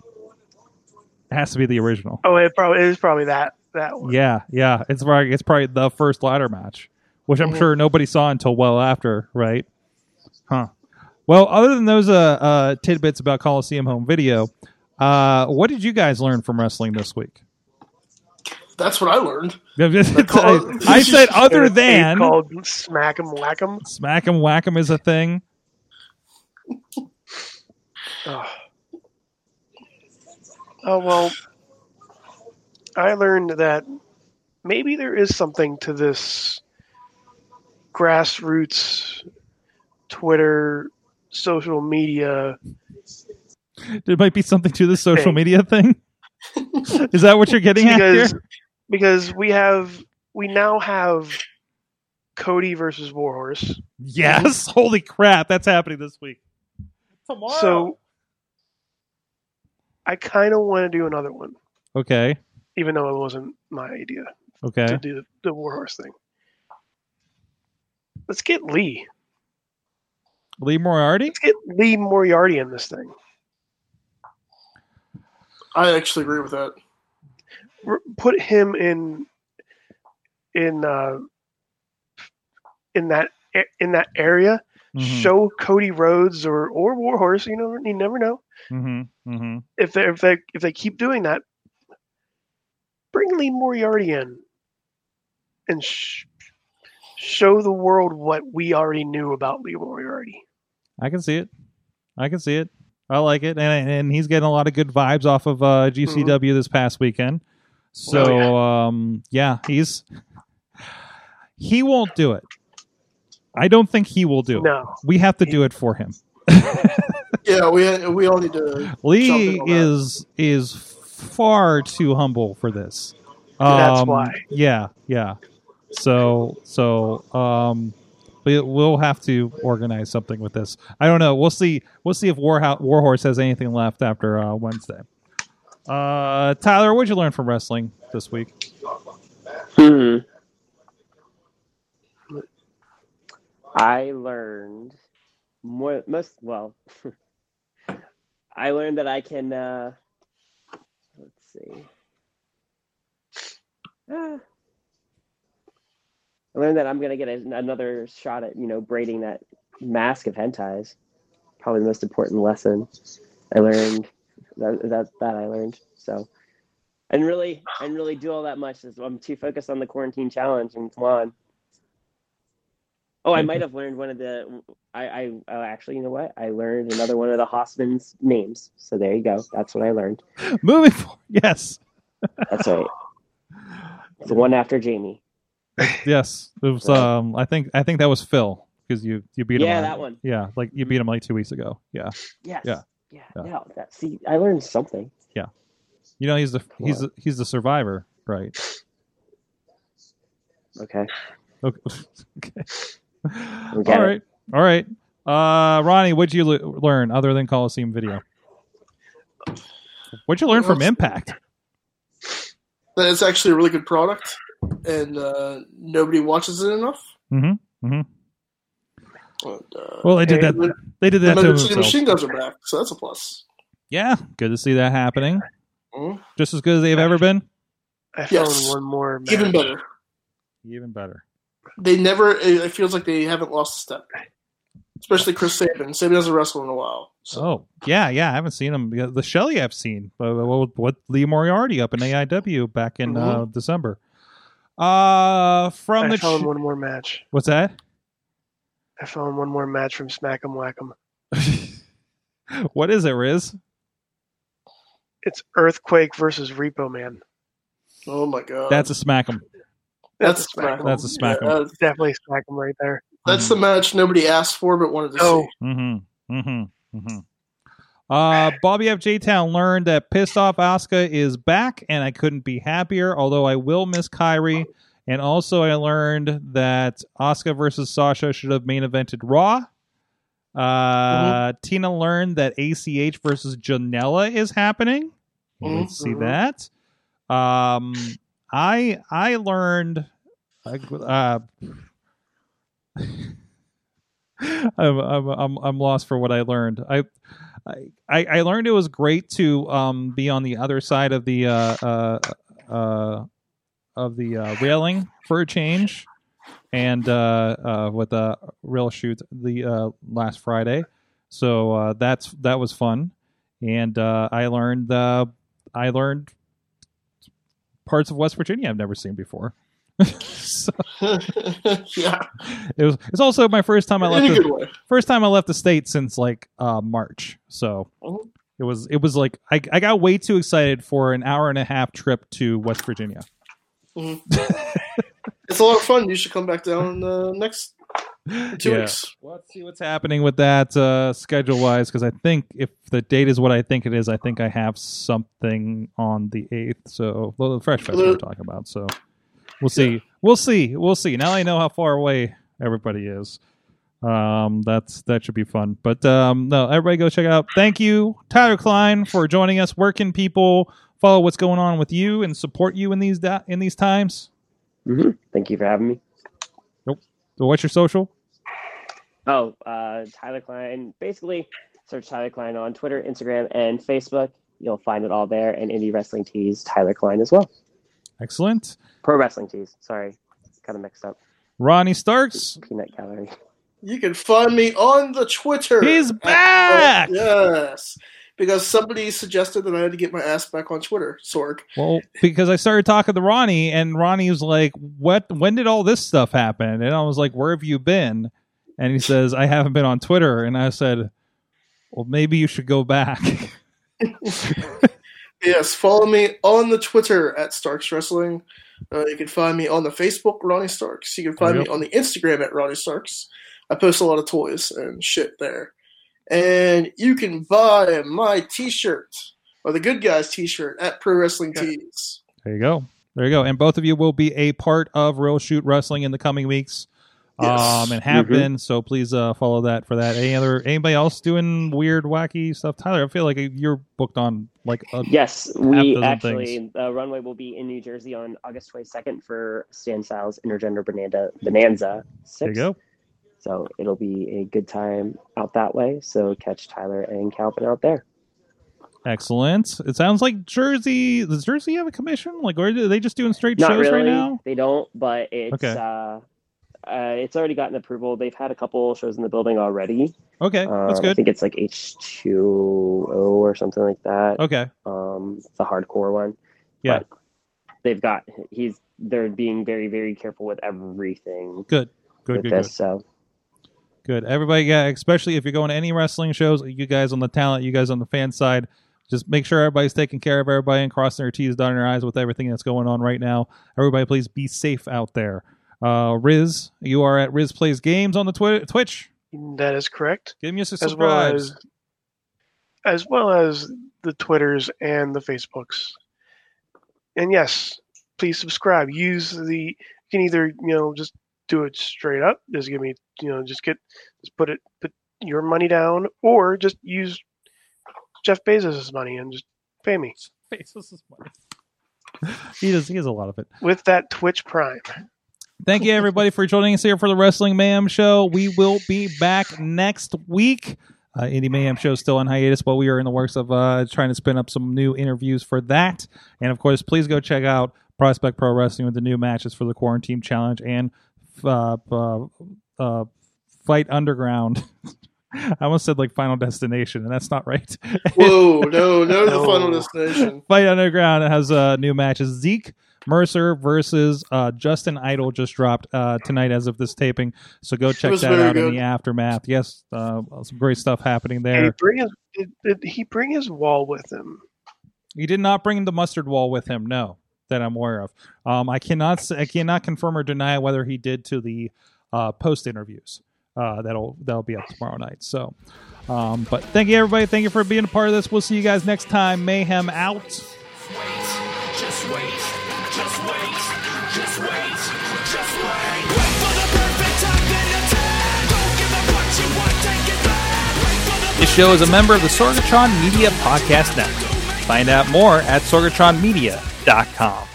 It has to be the original. Oh, it probably it is probably that. that one. Yeah, yeah. It's probably it's probably the first ladder match, which I'm sure nobody saw until well after, right? Huh. Well, other than those uh, uh, tidbits about Coliseum home video, uh, what did you guys learn from wrestling this week? That's what I learned. I, I said other It's than called Smack 'em Whack 'em. smack 'em whack 'em is a thing. Oh. well, I learned that maybe there is something to this grassroots Twitter social media. There might be something to the social Thing. media thing. is that what you're getting at because here? because we have we now have Cody versus Warhorse. Yes. Holy crap, that's happening this week. Tomorrow. So I kind of want to do another one, okay. even though it wasn't my idea Okay. to do the, the Warhorse thing. Let's get Lee. Lee Moriarty. Let's get Lee Moriarty in this thing. I actually agree with that. Put him in in uh, in that in that area. Mhm. Show Cody Rhodes or or Warhorse. You know, you never know. Mm-hmm. Mm-hmm. if they if they if they keep doing that, bring Lee Moriarty in and sh- show the world what we already knew about Lee Moriarty. I can see it. I can see it. I like it, and and he's getting a lot of good vibes off of uh, GCW this past weekend. So Oh, um, yeah, he's he won't do it. I don't think he will do it. We have to do it for him. Yeah, we we all need to. Lee is that. is is far too humble for this. That's Um, why. Yeah, yeah. So so um, we, we'll have to organize something with this. I don't know. We'll see. We'll see if Warho- Warhorse has anything left after uh, Wednesday. Uh, Tyler, what'd you learn from wrestling this week? Hmm. I learned more most well. I learned that I can uh let's see. Ah. I learned that I'm gonna get a, another shot at you know braiding that mask of hentais. Probably the most important lesson I learned. That that, that I learned. So and really and really do all that much. I'm too focused on the quarantine challenge and come on. Oh, I might have learned one of the. I, I oh, actually, you know what? I learned another one of the Hossman's names. So there you go. That's what I learned. Moving forward, yes, That's right. the one after Jamie. yes. It was. Um, I think I think that was Phil because you you beat him. Yeah, that one. Yeah, like you beat him like two weeks ago. Yeah, Yes. Yeah. Yeah. Yeah. No, that, see, I learned something. Yeah. You know he's the he's the, he's the survivor, right? Okay. Okay. okay. We get All it. right. All right. Uh, Ronnie, what'd you le- learn other than Coliseum video? What'd you learn from Impact? that it's actually a really good product, and uh, nobody watches it enough. Mm-hmm. Mm-hmm. And, uh, Well, they did that. the, They did the that to Motor City themselves. Machine Guns are back, so that's a plus. Yeah, good to see that happening. Mhm. Just as good as they've ever been. I found one more. Match. Even better. Even better. They never. It it feels like they haven't lost a step. Especially Chris Sabin. Sabin hasn't wrestled in a while. So Oh, yeah, yeah. I haven't seen him. The Shelley I've seen, but what, what Lee Moriarty up in AIW back in uh, December. Uh, from I the found ch- one more match. what's that? I found one more match from Smack 'em Whack 'em. what is it, Riz? It's Earthquake versus Repo Man. oh my god, That's a smack 'em. That's a smack 'em. That's a smack. Yeah, uh, Definitely Smack 'em right there. that's the match nobody asked for but wanted to Oh, see. Mm-hmm. Mm-hmm. Mm-hmm. Uh, Bobby F. J. Town learned that pissed off Asuka is back, and I couldn't be happier. Although I will miss Kairi, and also I learned that Asuka versus Sasha should have main evented Raw. Uh, Tina learned that ACH versus Janela is happening. We'll Mhm. see that. Um, I I learned. Uh, I'm, I'm I'm I'm lost for what I learned. I I I learned it was great to um be on the other side of the uh uh uh of the uh, railing for a change, and uh, uh, with a Real Shoot the uh, last Friday. So uh, that's that was fun, and uh, I learned uh, I learned parts of West Virginia I've never seen before. so yeah, it was. It's also my first time I left. The, first time I left the state since like uh, March. So Mhm. it was it was like I I got way too excited for an hour and a half trip to West Virginia. It's a lot of fun. You should come back down uh, next two Yeah. weeks. Let's see what's happening with that uh, schedule wise because I think if the date is what I think it is, I think I have something on the eighth. So well, the Fresh Fest we we're talking about. So we'll see. We'll see. We'll see. Now I know how far away everybody is. Um, that's that should be fun. But um, no, everybody go check it out. Thank you, Tyler Klein, for joining us. Where can people follow what's going on with you and support you in these da- in these times? hmm Thank you for having me. So what's your social? Oh, uh, Tyler Klein. Basically, search Tyler Klein on Twitter, Instagram, and Facebook. You'll find it all there. And Indie Wrestling Tees, Tyler Klein as well. Excellent. Pro Wrestling Tees. Sorry, kind of mixed up. Ronnie Starks. Peanut Gallery. You can find me on the Twitter. He's at- back! yes, because somebody suggested that I had to get my ass back on Twitter. Sorg. Well, because I started talking to Ronnie, and Ronnie was like, "What? When did all this stuff happen?" And I was like, "Where have you been?" And he says, "I haven't been on Twitter." And I said, "Well, maybe you should go back." Yes, follow me on the Twitter at Starks Wrestling. Uh, you can find me on the Facebook, Ronnie Starks. You can find There me on the Instagram at Ronnie Starks. I post a lot of toys and shit there. And you can buy my T-shirt or the Good Guys T-shirt at Pro Wrestling Tees. there you go. There you go. And both of you will be a part of Real Shoot Wrestling in the coming weeks. Yes. Um, and have Mhm. been so. Please uh, follow that for that. Any other anybody else doing weird, wacky stuff? Tyler, I feel like you're booked on like a, Yes, we dozen actually things. the runway will be in New Jersey on August 22nd for Stan Styles Intergender Bonanza Bonanza Six. There you go. So it'll be a good time out that way. So catch Tyler and Calvin out there. Excellent. It sounds like Jersey. Does Jersey have a commission? Like, or are they just doing straight Not shows really. right now? They don't, but it's Okay. uh, uh, it's already gotten approval. They've had a couple shows in the building already. Okay, Uh, that's good. I think it's like H two O or something like that. Okay, Um, the hardcore one. yeah, But they've got he's they're being very very careful with everything good, good, with good, this. good, So good. Everybody, yeah, especially if you're going to any wrestling shows, you guys on the talent, you guys on the fan side, just make sure everybody's taking care of everybody and crossing their T's, dotting their I's with everything that's going on right now. Everybody, please be safe out there. Uh, Riz, you are at Riz Plays Games on the Twi- Twitch. That is correct. Give me a As well as as well as the Twitters and the Facebooks. And yes, please subscribe. Use the you can either, you know, just do it straight up, just give me you know, just get just put it put your money down, or just use Jeff Bezos' money and just pay me Bezos money. he does. He has a lot of it. with that Twitch Prime. Thank you, everybody, for joining us here for the Wrestling Mayhem Show. We will be back next week. Uh, Indie Mayhem Show is still on hiatus, but we are in the works of uh, trying to spin up some new interviews for that. And of course, please go check out Prospect Pro Wrestling with the new matches for the Quarantine Challenge and uh, uh, uh, Fight Underground. I almost said like Final Destination, and that's not right. Whoa, no, no, to the final destination. Fight Underground has uh, new matches. Zeke Mercer versus uh, Justin Idol just dropped uh, tonight as of this taping. So go check that very out in the aftermath. Yes, uh, some great stuff happening Did he there. bring his did, did he bring his wall with him? He did not bring the mustard wall with him. No, that I'm aware of. Um, I cannot s- I cannot confirm or deny whether he did to the uh, post interviews. Uh, that'll that'll be up tomorrow night. So, um, but thank you everybody. Thank you for being a part of this. We'll see you guys next time. Mayhem out. Just wait, just wait, just wait, just wait. Wait for the perfect time, then attack. Don't give up what you want, take it back. Wait for the This show is a member of the Sorgatron Media Podcast Network. Find out more at sorgatronmedia.com. Dot com.